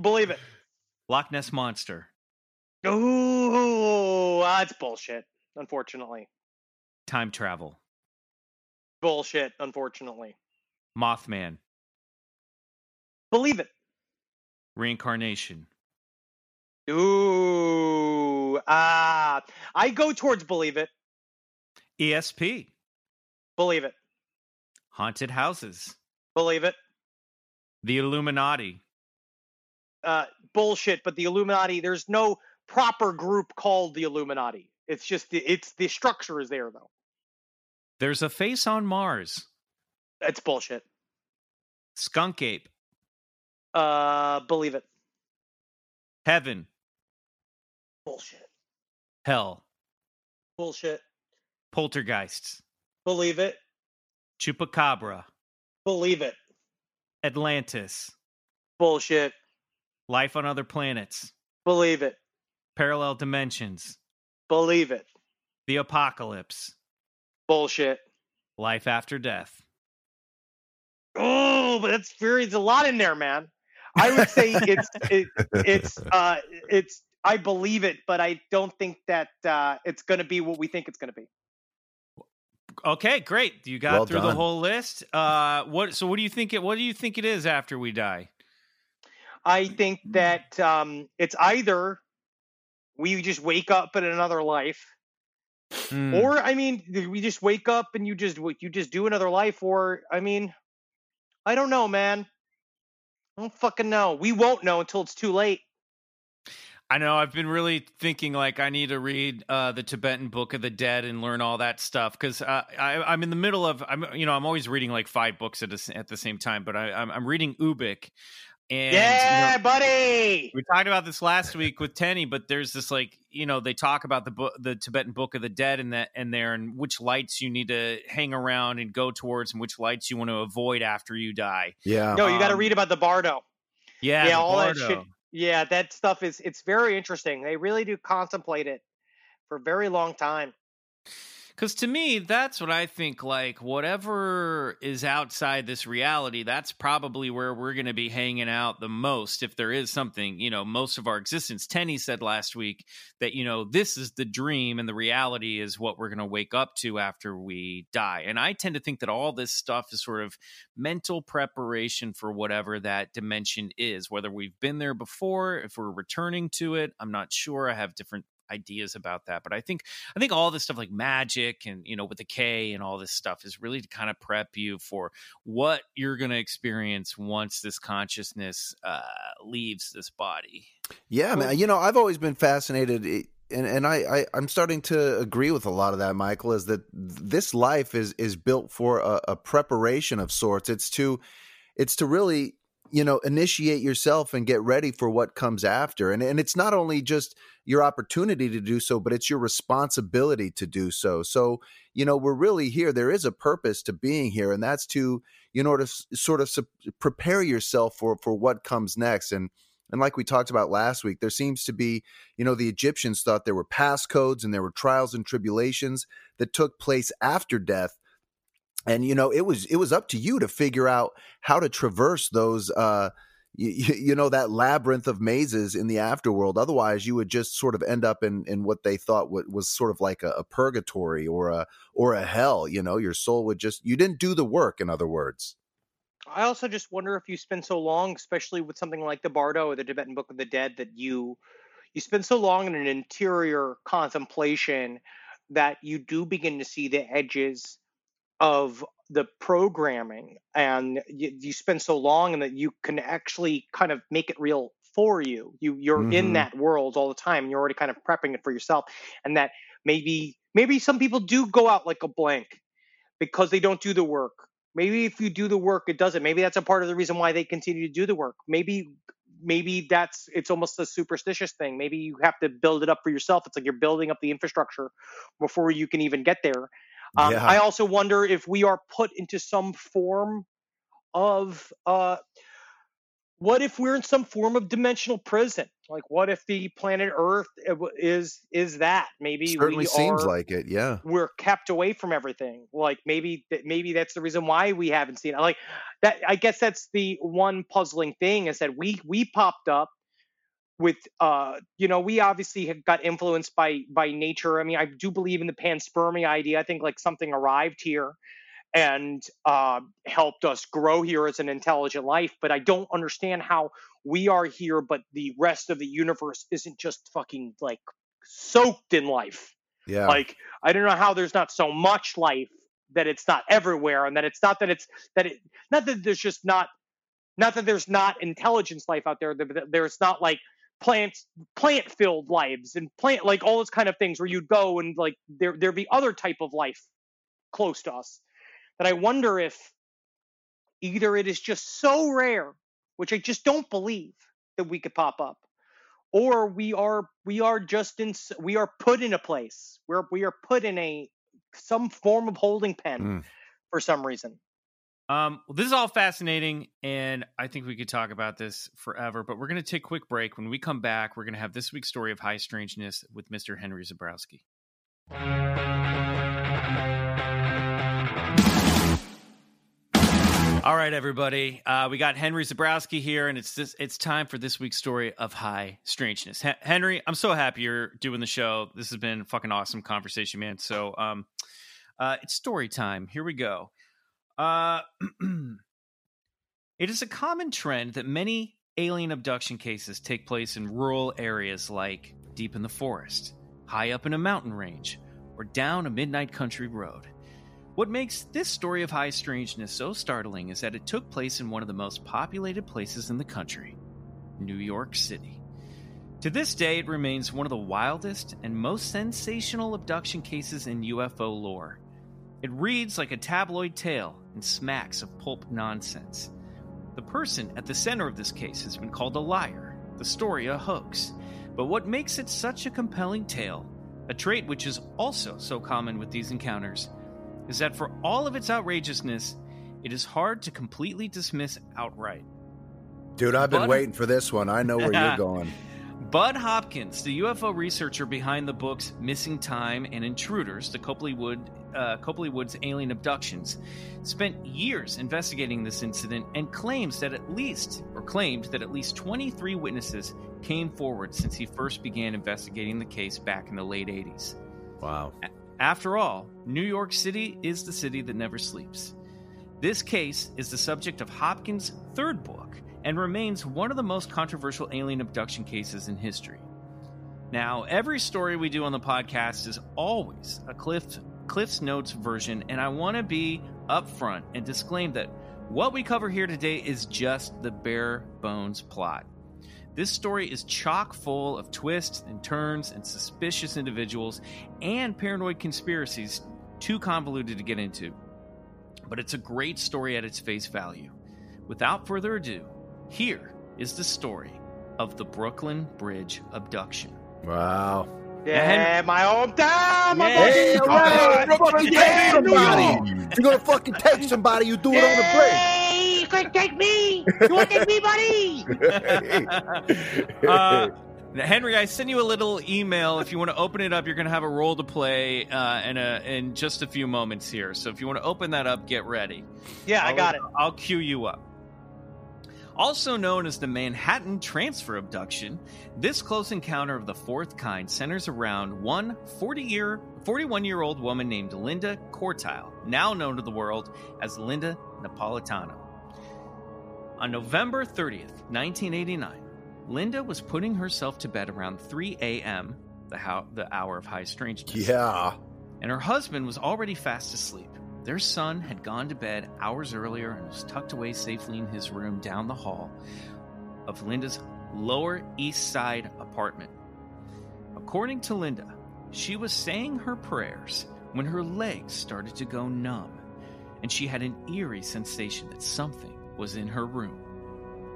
believe it Loch Ness monster, Ooh, that's bullshit. Unfortunately, time travel, bullshit. Unfortunately, Mothman, Believe it. Reincarnation. Ooh, ah, I go towards believe it. ESP. Believe it. Haunted houses. Believe it. The Illuminati. Uh, bullshit. But the Illuminati, there's no proper group called the Illuminati. It's just the, it's the structure is there though. There's a face on Mars. That's bullshit. Skunk ape. Uh, believe it. Heaven. Bullshit. Hell. Bullshit. Poltergeists. Believe it. Chupacabra. Believe it. Atlantis. Bullshit. Life on other planets. Believe it. Parallel dimensions. Believe it. The apocalypse. Bullshit. Life after death. Oh, but that's very. There's a lot in there, man. I would say it's it, it's uh it's I believe it, but I don't think that uh, it's going to be what we think it's going to be. Okay, great. You got Well through the whole list. Uh, what? So, what do you think? It. What do you think it is after we die? I think that um, it's either we just wake up in another life, Hmm. or I mean, we just wake up and you just you just do another life, or I mean, I don't know, man. I don't fucking know. We won't know until it's too late. I know. I've been really thinking like I need to read uh, the Tibetan Book of the Dead and learn all that stuff because uh, I, I'm in the middle of I'm you know I'm always reading like five books at, a s at the same time, but I, I'm, I'm reading Ubik. And you know, yeah, buddy. we talked about this last week with Tenney, but there's this like you know they talk about the book, the Tibetan Book of the Dead, and that and there and which lights you need to hang around and go towards, and which lights you want to avoid after you die. Yeah. No, you got to Um, read about the Bardo. Yeah, Yeah, the all that shit. Yeah, that stuff is it's very interesting. They really do contemplate it for a very long time. Because to me, that's what I think. Like, whatever is outside this reality, that's probably where we're going to be hanging out the most. If there is something, you know, most of our existence. Tenney said last week that, you know, this is the dream and the reality is what we're going to wake up to after we die. And I tend to think that all this stuff is sort of mental preparation for whatever that dimension is, whether we've been there before, if we're returning to it. I'm not sure. I have different ideas about that but i think i think all this stuff like magic and you know with the k and all this stuff is really to kind of prep you for what you're going to experience once this consciousness uh leaves this body Yeah, man. You know, I've always been fascinated, eh, and and I, I I'm starting to agree with a lot of that, Michael. Is that this life is is built for a, a preparation of sorts. It's to it's to really you know initiate yourself and get ready for what comes after, and and it's not only just your opportunity to do so, but it's your responsibility to do so. So you know, we're really here. There is a purpose to being here, and that's to you know to sort of prepare yourself for for what comes next, and. And like we talked about last week, there seems to be, you know, the Egyptians thought there were passcodes and there were trials and tribulations that took place after death. And you know, it was it was up to you to figure out how to traverse those uh you, you know that labyrinth of mazes in the afterworld. Otherwise, you would just sort of end up in in what they thought wa- was sort of like a, a purgatory or a or a hell. You know, your soul would just you didn't do the work. In other words, I also just wonder if you spend so long, especially with something like the Bardo or the Tibetan Book of the Dead, that you you spend so long in an interior contemplation that you do begin to see the edges of the programming, and you, you spend so long, and that you can actually kind of make it real for you. You you're Mhm. in that world all the time, and you're already kind of prepping it for yourself, and that maybe maybe some people do go out like a blank because they don't do the work. Maybe if you do the work, it doesn't. Maybe that's a part of the reason why they continue to do the work. Maybe maybe that's it's almost a superstitious thing. Maybe you have to build it up for yourself. It's like you're building up the infrastructure before you can even get there. Um, Yeah. I also wonder if we are put into some form of uh, what if we're in some form of dimensional prison? Like, what if the planet Earth uh, is is that? Maybe certainly we seems are, like it. Yeah. we're kept away from everything. Like maybe that maybe that's the reason why we haven't seen it. Like that I guess that's the one puzzling thing is that we we popped up with uh you know we obviously have got influenced by by nature. I mean I do believe in the panspermia idea. I think like something arrived here and uh, helped us grow here as an intelligent life. But I don't understand how we are here, but the rest of the universe isn't just fucking like soaked in life. Yeah. Like I don't know how there's not so much life that it's not everywhere, and that it's not that it's that it not that there's just not not that there's not intelligence life out there. that There's not like plants plant filled lives and plant like all those kind of things where you'd go and like there there'd be other type of life close to us that I wonder if either it is just so rare, which I just don't believe that we could pop up, or we are we are just in we are put in a place where we are put in a some form of holding pen Mm. for some reason. Um, well, this is all fascinating, and I think we could talk about this forever. But we're going to take a quick break. When we come back, we're going to have this week's story of high strangeness with Mr. Henry Zebrowski. All right, everybody. Uh, we got Henry Zebrowski here, and it's this. It's time for this week's story of high strangeness. H- Henry, I'm so happy you're doing the show. This has been a fucking awesome conversation, man. So, um, uh, it's story time. Here we go. Uh, it is a common trend that many alien abduction cases take place in rural areas like deep in the forest, high up in a mountain range, or down a midnight country road. What makes this story of high strangeness so startling is that it took place in one of the most populated places in the country, New York City. To this day, it remains one of the wildest and most sensational abduction cases in UFO lore. It reads like a tabloid tale and smacks of pulp nonsense. The person at the center of this case has been called a liar, the story a hoax. But what makes it such a compelling tale, a trait which is also so common with these encounters, is that for all of its outrageousness, it is hard to completely dismiss outright. Dude, I've been Budd- waiting for this one. I know where you're going. Budd Hopkins, the UFO researcher behind the books Missing Time and Intruders, the Copley, Wood, uh, Copley Woods alien abductions, spent years investigating this incident and claims that at least, or claimed that at least 23 witnesses came forward since he first began investigating the case back in the late 80s. Wow. After all, New York City is the city that never sleeps. This case is the subject of Hopkins' third book and remains one of the most controversial alien abduction cases in history. Now, every story we do on the podcast is always a Cliff, Cliff's Notes version, and I want to be upfront and disclaim that what we cover here today is just the bare bones plot. This story is chock full of twists and turns and suspicious individuals and paranoid conspiracies too convoluted to get into. But it's a great story at its face value. Without further ado, here is the story of the Brooklyn Bridge abduction. Wow. Yeah, my hometown. My Yeah. Hey, all right. fucking- Fucking take somebody. You're gonna fucking take somebody. You do it on the Hey, you can take me. You want to take me, buddy? uh, Henry, I sent you a little email. If you want to open it up, you're going to have a role to play uh, in, a, in just a few moments here. So if you want to open that up, get ready. Yeah, I I'll- got it. I'll cue you up. Also known as the Manhattan Transfer Abduction, this close encounter of the fourth kind centers around one 40 year, 41 year old woman named Linda Cortile, now known to the world as Linda Napolitano. On November 30th, 1989, Linda was putting herself to bed around 3 a.m., the, how, the hour of high strangeness Yeah. and her husband was already fast asleep. Their son had gone to bed hours earlier and was tucked away safely in his room down the hall of Linda's Lower East Side apartment. According to Linda, she was saying her prayers when her legs started to go numb, and she had an eerie sensation that something was in her room.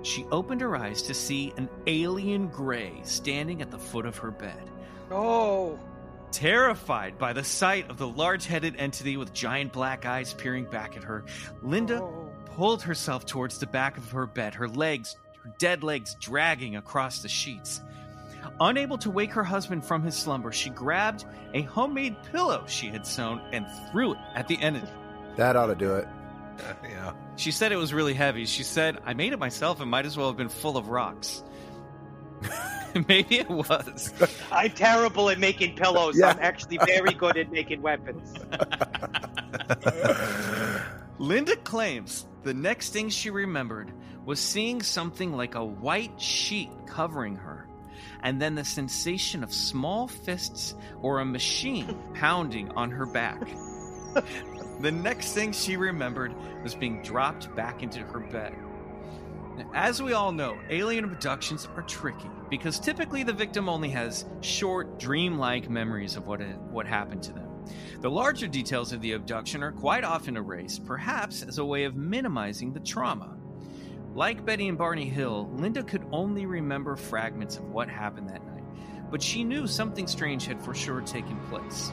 She opened her eyes to see an alien gray standing at the foot of her bed. Oh, Terrified by the sight of the large headed entity with giant black eyes peering back at her, Linda Oh. pulled herself towards the back of her bed, her legs, her dead legs dragging across the sheets. Unable to wake her husband from his slumber, she grabbed a homemade pillow she had sewn and threw it at the entity. That ought to do it. yeah. She said it was really heavy. She said, I made it myself and might as well have been full of rocks. Maybe it was. I'm terrible at making pillows. Yeah. I'm actually very good at making weapons. Linda claims the next thing she remembered was seeing something like a white sheet covering her, and then the sensation of small fists or a machine pounding on her back. the next thing she remembered was being dropped back into her bed. As we all know, alien abductions are tricky because typically the victim only has short, dreamlike memories of what, what happened to them. The larger details of the abduction are quite often erased, perhaps as a way of minimizing the trauma. Like Betty and Barney Hill, Linda could only remember fragments of what happened that night, but she knew something strange had for sure taken place.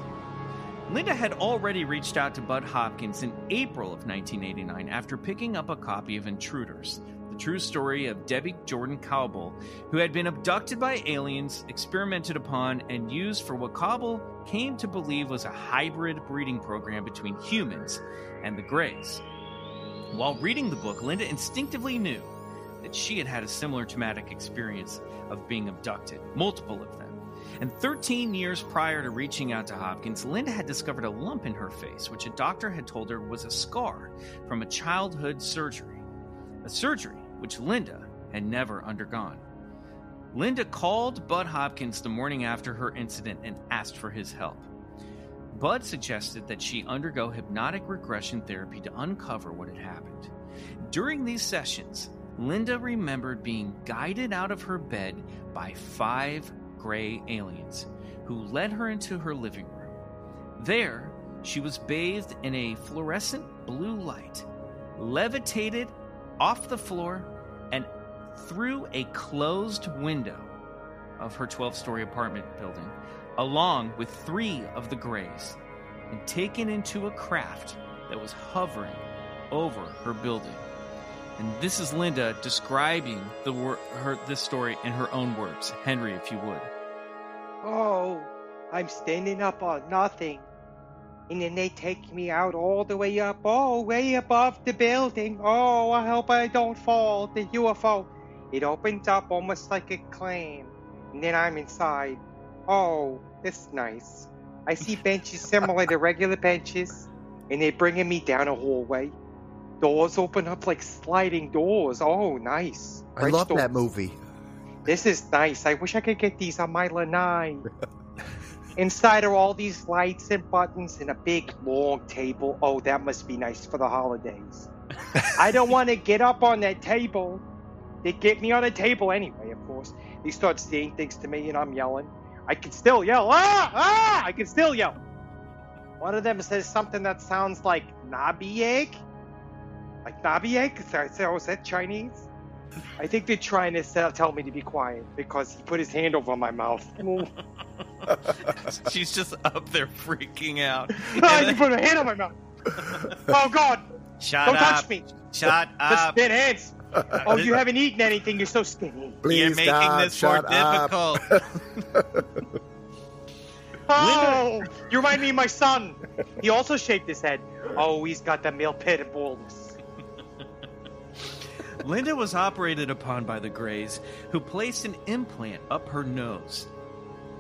Linda had already reached out to Budd Hopkins in April of 1989 after picking up a copy of Intruders, true story of Debbie Jordan Kauble, who had been abducted by aliens, experimented upon, and used for what Kauble came to believe was a hybrid breeding program between humans and the Greys. While reading the book, Linda instinctively knew that she had had a similar traumatic experience of being abducted, multiple of them. And 13 years prior to reaching out to Hopkins, Linda had discovered a lump in her face, which a doctor had told her was a scar from a childhood surgery. A surgery which Linda had never undergone. Linda called Budd Hopkins the morning after her incident and asked for his help. Budd suggested that she undergo hypnotic regression therapy to uncover what had happened. During these sessions, Linda remembered being guided out of her bed by five gray aliens who led her into her living room. There, she was bathed in a fluorescent blue light, levitated off the floor, and through a closed window of her 12 story apartment building, along with three of the Greys, and taken into a craft that was hovering over her building. And this is Linda describing the wor- her this story in her own words. Henry, if you would. Oh, I'm standing up on nothing. And then they take me out all the way up, oh, way above the building. Oh, I hope I don't fall. The UFO. It opens up almost like a claim. And then I'm inside. Oh, that's nice. I see benches similar to regular benches. And they're bringing me down a hallway. Doors open up like sliding doors. Oh, nice. I French love doors. that movie. This is nice. I wish I could get these on my lanai. Inside are all these lights and buttons and a big long table. Oh, that must be nice for the holidays. I don't want to get up on that table. They get me on a table anyway, of course. They start saying things to me and I'm yelling. I can still yell. Ah! Ah! I can still yell. One of them says something that sounds like nabi egg. Like nabi egg? Is that Chinese? I think they're trying to sell, tell me to be quiet because he put his hand over my mouth. She's just up there freaking out. Ah, he put a hand on my mouth. Oh God! Shut Don't up. touch me! Shut The up. spit hands. Oh, you haven't eaten anything. You're so skinny. Please You're making God, this more shut up. difficult. Oh, you remind me of my son. He also shaved his head. Oh, he's got the male pit and baldness. Linda was operated upon by the Greys, who placed an implant up her nose.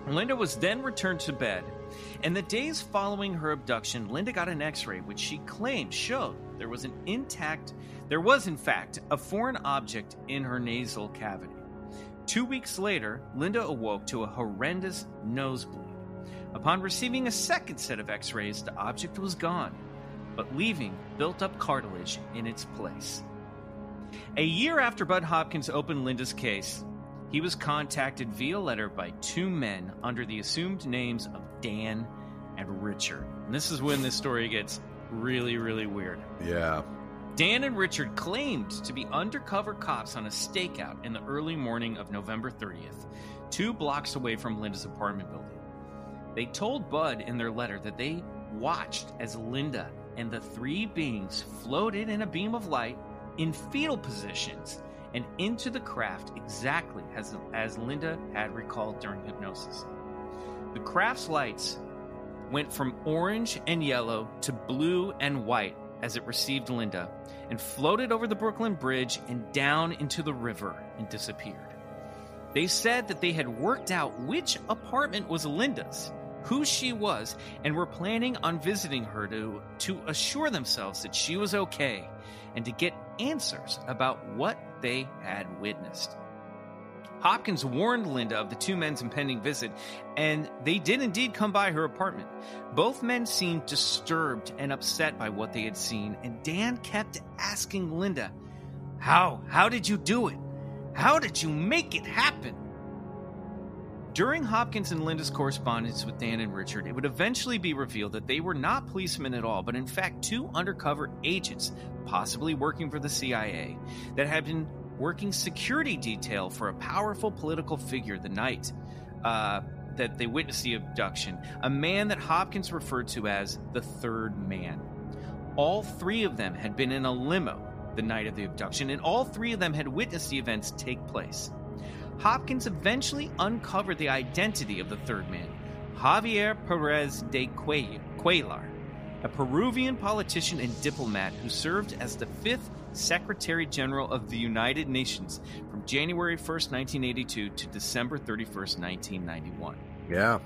Linda was then returned to bed. In the days following her abduction, Linda got an X-ray, which she claimed showed there was an intact, there was in fact a foreign object in her nasal cavity. Two weeks later, Linda awoke to a horrendous nosebleed. Upon receiving a second set of X-rays, the object was gone, but leaving built-up cartilage in its place. A year after Budd Hopkins opened Linda's case, he was contacted via letter by two men under the assumed names of Dan and Richard. And this is when this story gets really, really weird. Yeah. Dan and Richard claimed to be undercover cops on a stakeout in the early morning of November 30th, two blocks away from Linda's apartment building. They told Budd in their letter that they watched as Linda and the three beings floated in a beam of light in fetal positions and into the craft exactly as, as Linda had recalled during hypnosis. The craft's lights went from orange and yellow to blue and white as it received Linda and floated over the Brooklyn Bridge and down into the river and disappeared. They said that they had worked out which apartment was Linda's, who she was and were planning on visiting her to, to assure themselves that she was okay and to get answers about what they had witnessed. Hopkins warned Linda of the two men's impending visit, and they did indeed come by her apartment. Both men seemed disturbed and upset by what they had seen, and Dan kept asking Linda, How? How did you do it? How did you make it happen? During Hopkins and Linda's correspondence with Dan and Richard, it would eventually be revealed that they were not policemen at all, but in fact two undercover agents, possibly working for the CIA, that had been working security detail for a powerful political figure the night uh, that they witnessed the abduction, a man that Hopkins referred to as the Third Man. All three of them had been in a limo the night of the abduction, and all three of them had witnessed the events take place. Hopkins eventually uncovered the identity of the third man, Javier Perez de Cuellar, a Peruvian politician and diplomat who served as the fifth Secretary General of the United Nations from January 1st, 1982 to December 31st, 1991. Yeah.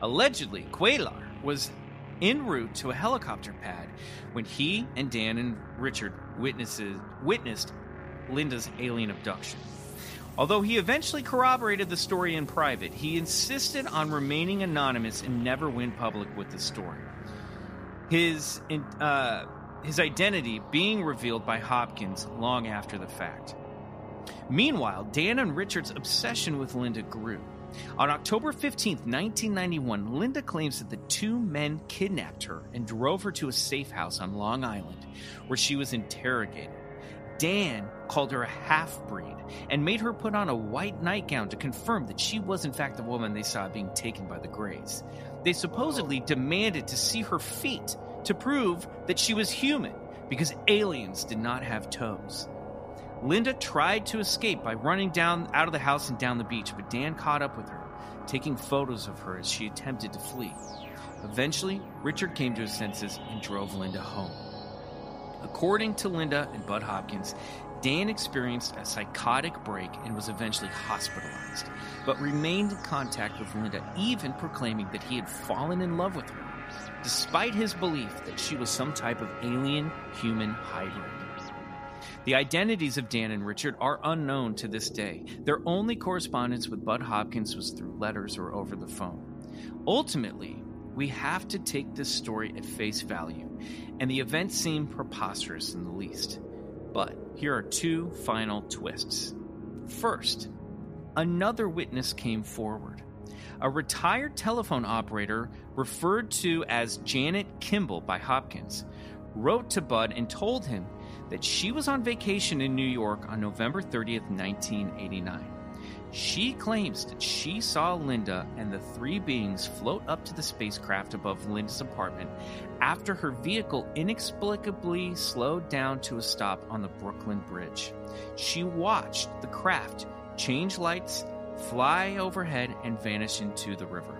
Allegedly, Cuellar was en route to a helicopter pad when he and Dan and Richard witnesses, witnessed Linda's alien abduction. Although he eventually corroborated the story in private, he insisted on remaining anonymous and never went public with the story. His uh, his identity being revealed by Hopkins long after the fact. Meanwhile, Dan and Richard's obsession with Linda grew. On October 15, 1991, Linda claims that the two men kidnapped her and drove her to a safe house on Long Island, where she was interrogated. Dan called her a half breed and made her put on a white nightgown to confirm that she was, in fact, the woman they saw being taken by the Greys. They supposedly demanded to see her feet to prove that she was human because aliens did not have toes. Linda tried to escape by running down out of the house and down the beach, but Dan caught up with her, taking photos of her as she attempted to flee. Eventually, Richard came to his senses and drove Linda home. According to Linda and Budd Hopkins, Dan experienced a psychotic break and was eventually hospitalized, but remained in contact with Linda, even proclaiming that he had fallen in love with her, despite his belief that she was some type of alien human hybrid. The identities of Dan and Richard are unknown to this day. Their only correspondence with Budd Hopkins was through letters or over the phone. Ultimately, we have to take this story at face value, and the events seem preposterous in the least. But here are two final twists. First, another witness came forward. A retired telephone operator, referred to as Janet Kimball by Hopkins, wrote to Budd and told him that she was on vacation in New York on November 30th, 1989. She claims that she saw Linda and the three beings float up to the spacecraft above Linda's apartment after her vehicle inexplicably slowed down to a stop on the Brooklyn Bridge. She watched the craft change lights, fly overhead, and vanish into the river.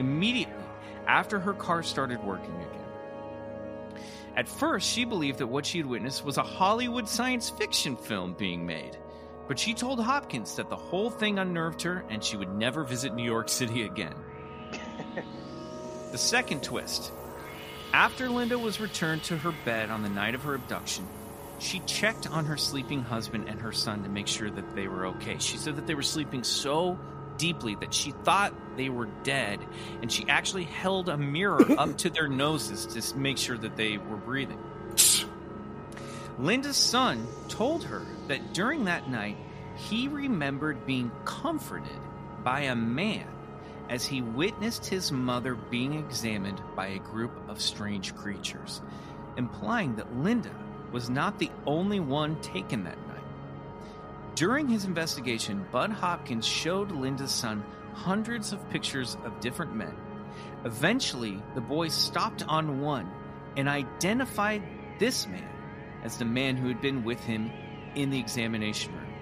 Immediately after her car started working again. At first, she believed that what she had witnessed was a Hollywood science fiction film being made. But she told Hopkins that the whole thing unnerved her and she would never visit New York City again. the second twist after Linda was returned to her bed on the night of her abduction, she checked on her sleeping husband and her son to make sure that they were okay. She said that they were sleeping so deeply that she thought they were dead, and she actually held a mirror up to their noses to make sure that they were breathing. Linda's son told her that during that night, he remembered being comforted by a man as he witnessed his mother being examined by a group of strange creatures, implying that Linda was not the only one taken that night. During his investigation, Budd Hopkins showed Linda's son hundreds of pictures of different men. Eventually, the boy stopped on one and identified this man as the man who had been with him in the examination room.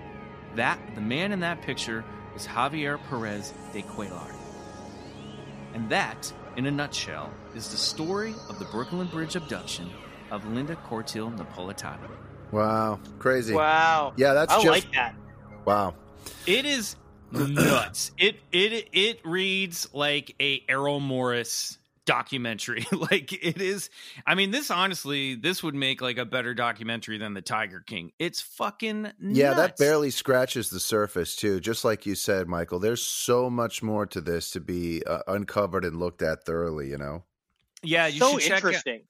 That the man in that picture was Javier Perez de Cuellar. And that, in a nutshell, is the story of the Brooklyn Bridge abduction of Linda Cortile Napolitano. Wow, crazy. Wow. Yeah, that's I just like that. wow. It is nuts. It it it reads like a Errol Morris documentary. like it is. I mean, this honestly, this would make like a better documentary than the Tiger King. It's fucking nuts. Yeah, that barely scratches the surface, too. Just like you said, Michael, there's so much more to this to be uh, uncovered and looked at thoroughly, you know? Yeah, you so should check it. interesting.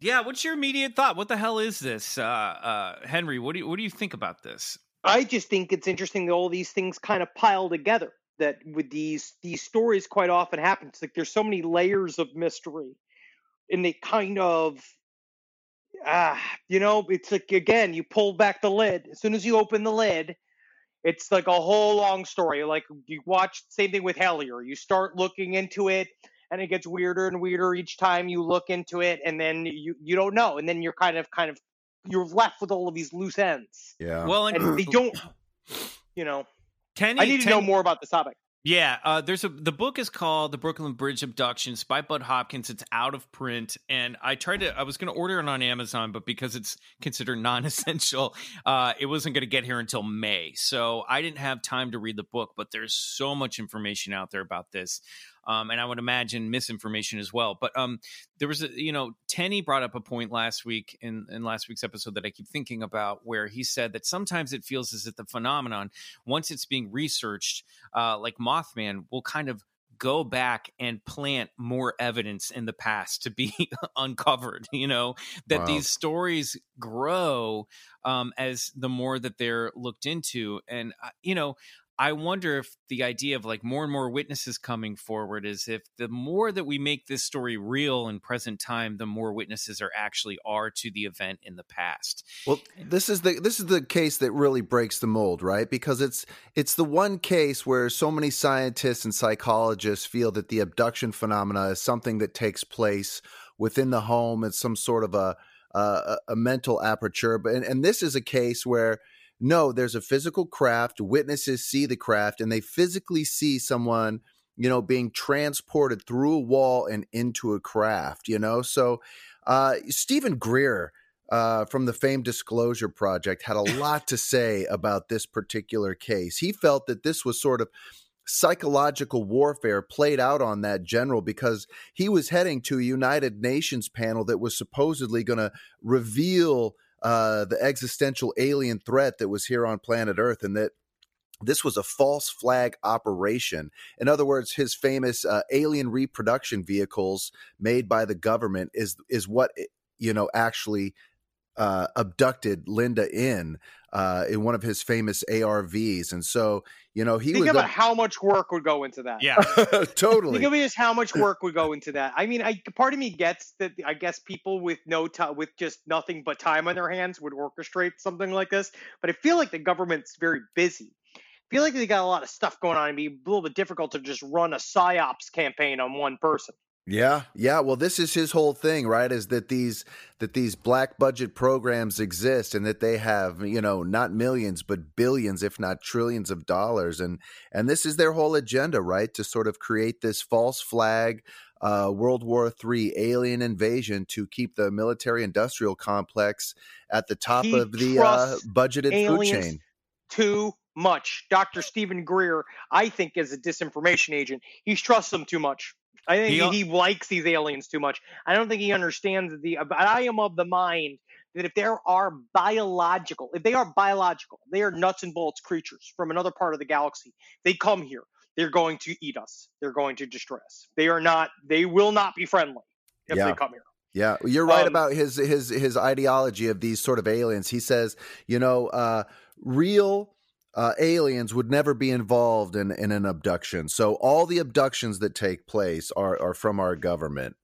Yeah, what's your immediate thought? What the hell is this, uh, uh, Henry? What do you what do you think about this? I just think it's interesting that all these things kind of pile together. That with these these stories quite often happens like there's so many layers of mystery, and they kind of ah, you know, it's like again, you pull back the lid. As soon as you open the lid, it's like a whole long story. Like you watch same thing with Hellier. You start looking into it, and it gets weirder and weirder each time you look into it, and then you you don't know, and then you're kind of kind of you're left with all of these loose ends, Yeah. Well, and, and they don't. You know, Tenney, I need to Tenney- know more about this topic. Yeah, uh, there's a the book is called The Brooklyn Bridge Abductions by Budd Hopkins. It's out of print, and I tried to. I was going to order it on Amazon, but because it's considered non-essential, uh, it wasn't going to get here until May. So I didn't have time to read the book. But there's so much information out there about this, um, and I would imagine misinformation as well. But um, there was a you know Tenney brought up a point last week in in last week's episode that I keep thinking about, where he said that sometimes it feels as if the phenomenon once it's being researched, uh, like Mothman, will kind of go back and plant more evidence in the past to be uncovered. You know that Wow. these stories grow um, as the more that they're looked into, and uh, you know. I wonder if the idea of like more and more witnesses coming forward is if the more that we make this story real in present time, the more witnesses are actually are to the event in the past. Well, this is the this is the case that really breaks the mold, right? Because it's it's the one case where so many scientists and psychologists feel that the abduction phenomena is something that takes place within the home. It's some sort of a a, a mental aperture, but and, and this is a case where no, there's a physical craft. Witnesses see the craft, and they physically see someone, you know, being transported through a wall and into a craft. You know, so uh, Steven Greer uh, from the Fame Disclosure Project had a lot to say about this particular case. He felt that this was sort of psychological warfare played out on that general because he was heading to a United Nations panel that was supposedly going to reveal uh, the existential alien threat that was here on planet Earth and that this was a false flag operation. In other words, his famous uh, alien reproduction vehicles made by the government is is what you know actually uh, abducted Linda in uh, in one of his famous ARVs, and so you know he Think was about how much work would go into that. Yeah. totally. Think of just how much work would go into that. I mean, I part of me gets that. I guess people with no time, with just nothing but time on their hands, would orchestrate something like this. But I feel like the government's very busy. I feel like they got a lot of stuff going on. It'd be a little bit difficult to just run a psyops campaign on one person. Yeah, yeah. Well, this is his whole thing, right? Is that these that these black budget programs exist and that they have, you know, not millions but billions, if not trillions of dollars, and and this is their whole agenda, right? To sort of create this false flag, uh, World War III alien invasion to keep the military-industrial complex at the top He of the uh, budgeted food chain. Too much. Dr. Steven Greer, I think, is a disinformation agent. He trusts them too much. I think He he, he likes these aliens too much. I don't think he understands the. But I am of the mind that if there are biological, if they are biological, they are nuts and bolts creatures from another part of the galaxy. They come here. They're going to eat us. They're going to destroy us. They are not. They will not be friendly if Yeah. they come here. Yeah, you're right Um, about his his his ideology of these sort of aliens. He says, you know, uh, real uh, aliens would never be involved in, in an abduction. So all the abductions that take place are are from our government.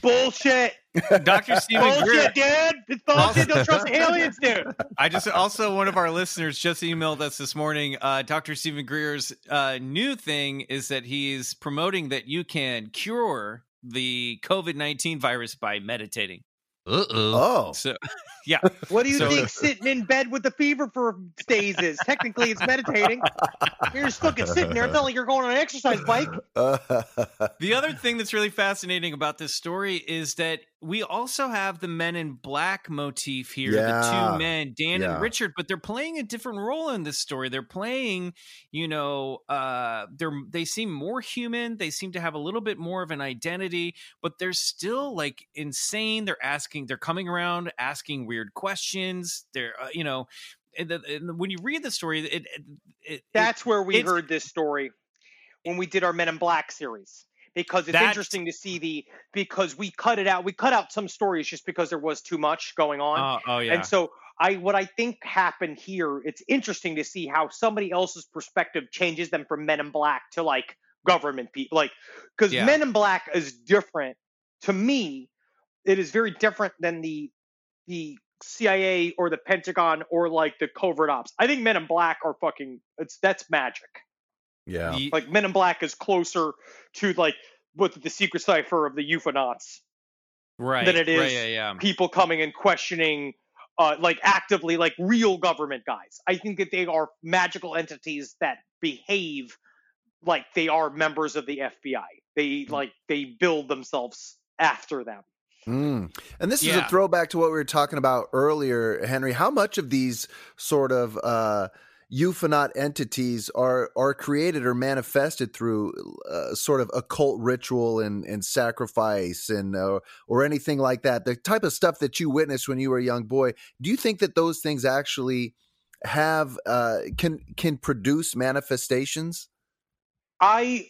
Bullshit. Dr. Steven Greer. Bullshit, dude. It's bullshit. Don't trust the aliens, dude. I just also one of our listeners just emailed us this morning. Uh, Dr. Steven Greer's uh, new thing is that he's promoting that you can cure the COVID nineteen virus by meditating. Uh oh. Oh, So, yeah, What do you So- think sitting in bed with the fever for days is? Technically, it's meditating. You're just fucking sitting there. It's not like you're going on an exercise bike. The other thing that's really fascinating about this story is that we also have the Men in Black motif here. Yeah. The two men, Dan Yeah. and Richard, but they're playing a different role in this story. They're playing, you know, uh, they're they seem more human. They seem to have a little bit more of an identity, but they're still like insane. They're asking, they're coming around, asking weird questions. They're, uh, you know. And the, and when you read the story, it, it, it That's where we heard this story when we did our Men in Black series. Because it's That's- interesting to see the because we cut it out. We cut out some stories just because there was too much going on. oh, oh yeah, And so I what I think happened here, it's interesting to see how somebody else's perspective changes them from Men in Black to like government people. Like because Yeah. Men in Black is different to me. It is very different than the the CIA or the Pentagon or like the covert ops. I think Men in Black are fucking it's that's magic. Yeah. Ye- Like Men in Black is closer to like what the secret cipher of the ufonauts right, than it is right, yeah, yeah. people coming and questioning uh, like actively like real government guys i think that they are magical entities that behave like they are members of the fbi they like they build themselves after them Mm. And this is a throwback to what we were talking about earlier, Henry. How much of these sort of uh, ufonaut entities are are created or manifested through uh, sort of occult ritual and, and sacrifice and uh, or anything like that? The type of stuff that you witnessed when you were a young boy. Do you think that those things actually have uh, can can produce manifestations? i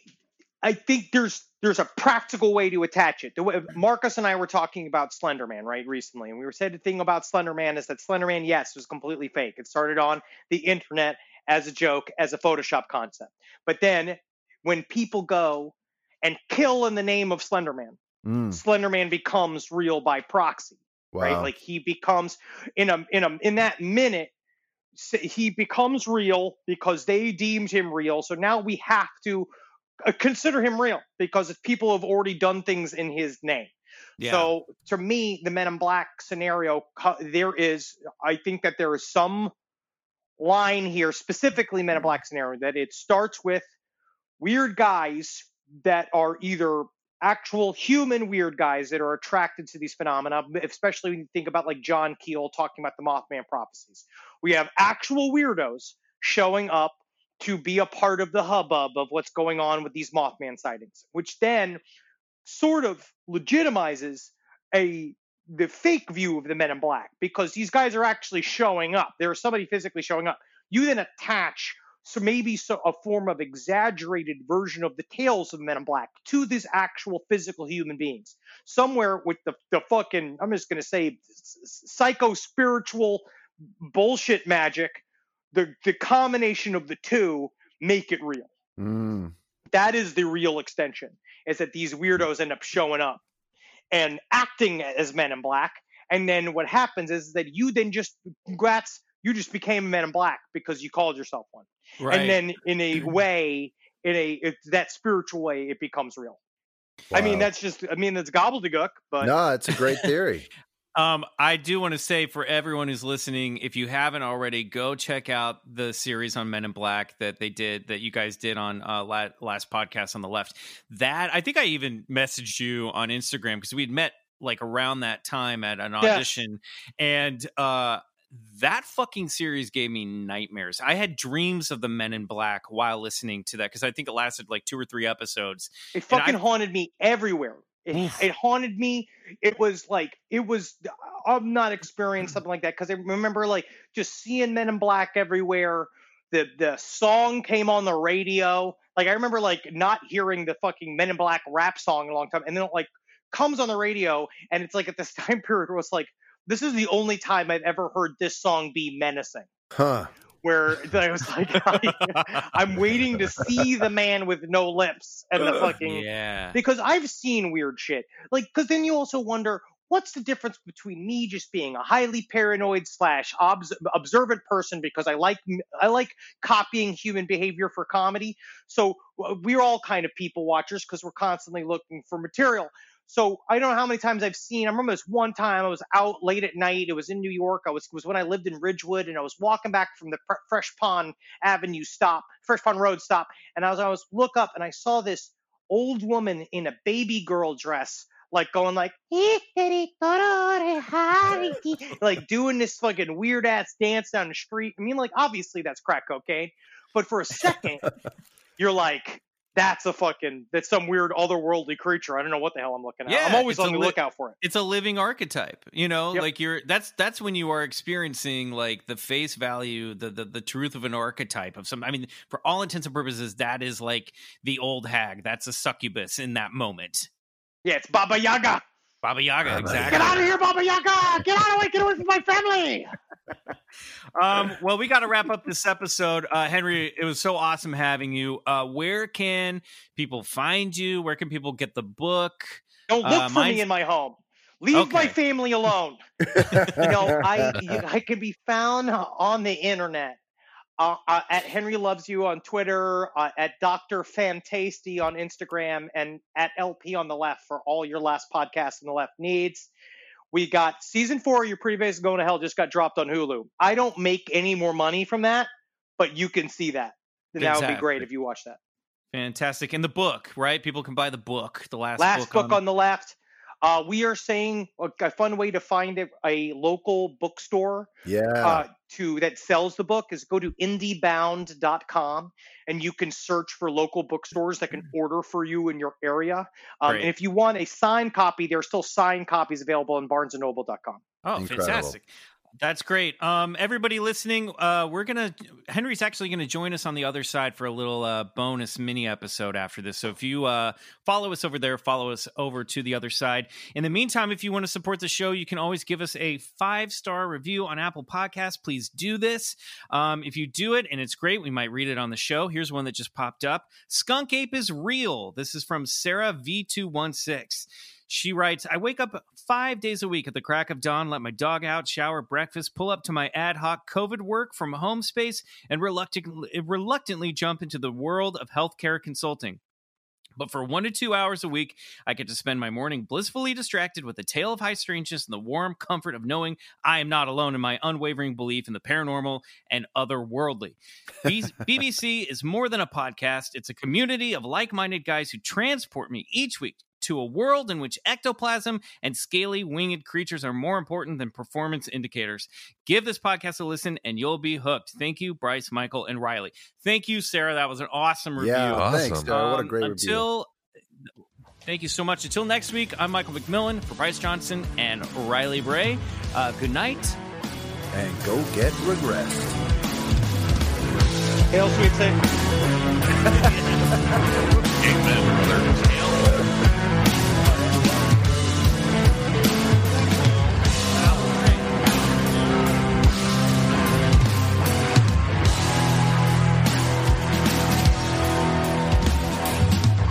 i think there's there's a practical way to attach it. The way marcus and i were talking about slenderman right recently and we were saying the thing about slenderman is that slenderman yes was completely fake. It started on the internet as a joke as a photoshop concept. But then when people go and kill in the name of slenderman Mm. slenderman becomes real by proxy Wow. right like he becomes in a in a in that minute he becomes real because they deemed him real. So now we have to Uh, consider him real because people have already done things in his name yeah. so to me the men in black scenario there is i think that there is some line here specifically men in black scenario that it starts with weird guys that are either actual human weird guys that are attracted to these phenomena, especially when you think about like John Keel talking about the Mothman prophecies. We have actual weirdos showing up to be a part of the hubbub of what's going on with these Mothman sightings, which then sort of legitimizes a the fake view of the men in black because these guys are actually showing up. There's somebody physically showing up. You then attach so maybe so a form of exaggerated version of the tales of Men in Black to these actual physical human beings. Somewhere with the the fucking I'm just gonna say psycho spiritual bullshit magic, the the combination of the two make it real. Mm. That is the real extension. Is that these weirdos end up showing up and acting as Men in Black, and then what happens is that you then just congrats you just became a Man in Black because you called yourself one right. and then in a way in a it, that spiritual way it becomes real i mean that's just i mean that's gobbledygook but no, it's a great theory. Um, I do want to say for everyone who's listening, if you haven't already, go check out the series on Men in Black that they did that you guys did on uh, last podcast on the left. That I think I even messaged you on Instagram because we'd met like around that time at an audition, and uh, that fucking series gave me nightmares. I had dreams of the Men in Black while listening to that because I think it lasted like two or three episodes. it and I- fucking haunted me everywhere it, it haunted me. It was like it was i've not experienced mm. something like that because i remember like just seeing men in black everywhere. The the song came on the radio. Like i remember like not hearing the fucking men in black rap song in a long time and then it like comes on the radio and it's like at this time period where it's like this is the only time i've ever heard this song be menacing. Huh. Where I was like, oh, I'm waiting to see the man with no lips and the fucking Yeah. because I've seen weird shit. Like, because then you also wonder what's the difference between me just being a highly paranoid slash obs- observant person because I like I like copying human behavior for comedy. So we're all kind of people watchers because we're constantly looking for material. So I don't know how many times I've seen. I remember this one time I was out late at night. It was in New York. I was it was when I lived in Ridgewood, and I was walking back from the Fresh Pond Avenue stop, Fresh Pond Road stop, and I was I was look up and I saw this old woman in a baby girl dress, like going like like doing this fucking weird ass dance down the street. I mean, like obviously that's crack cocaine, but for a second, you're like, that's a fucking that's some weird otherworldly creature. I don't know what the hell I'm looking at. Yeah, I'm always it's on the li- lookout for it. it's a living archetype you know Yep. like you're that's that's when you are experiencing like the face value the, the the truth of an archetype of some i mean for all intents and purposes that is like the old hag that's a succubus in that moment Yeah, it's Baba Yaga. baba yaga Baba exactly Get out of here, Baba Yaga! Get out of way! Get away from my family! Um well we got to wrap up this episode uh henry it was so awesome having you uh where can people find you where can people get the book Don't look Uh, for mine's- me in my home. Leave my family alone. you know, I I can be found on the internet uh, uh, at Henry Loves You on Twitter, uh, at Doctor Fantasty on Instagram, and at LP on the left for all your last podcast on the left needs. We got season four. of Your pretty face going to hell just got dropped on Hulu. I don't make any more money from that, but you can see that. And That would be great if you watch that. fantastic and the book right people can buy the book the last, last book, on on the left. Uh, we are saying a, a fun way to find a, a local bookstore Yeah. uh, to that sells the book is go to indiebound.com and you can search for local bookstores that can order for you in your area. Um, and if you want a signed copy, there are still signed copies available on barnesandnoble.com. Oh, Incredible. fantastic. That's great. Um, everybody listening, uh, we're gonna Henry's actually gonna join us on the other side for a little uh, bonus mini episode after this. So if you uh, follow us over there, follow us over to the other side. In the meantime, if you want to support the show, you can always give us a five star review on Apple Podcasts. Please do this. Um, if you do it and it's great, we might read it on the show. Here's one that just popped up. Skunk Ape is real. This is from Sarah V216. She writes, I wake up five days a week at the crack of dawn, let my dog out, shower, breakfast, pull up to my ad hoc COVID work from home space, and reluctantly, reluctantly jump into the world of healthcare consulting. But for one to two hours a week, I get to spend my morning blissfully distracted with a tale of high strangeness and the warm comfort of knowing I am not alone in my unwavering belief in the paranormal and otherworldly. BCC is more than a podcast, it's a community of like minded guys who transport me each week to a world in which ectoplasm and scaly winged creatures are more important than performance indicators. Give this podcast a listen and you'll be hooked. Thank you, Bryce, Michael, and Riley. Thank you, Sarah. That was an awesome review. yeah. Awesome. Thanks, Sarah. What a Um, great review. Thank you so much. Until next week, I'm Michael McMillian for Bryce Johnson and Riley Bray. Uh, good night. And go get regressed. Hail, sweet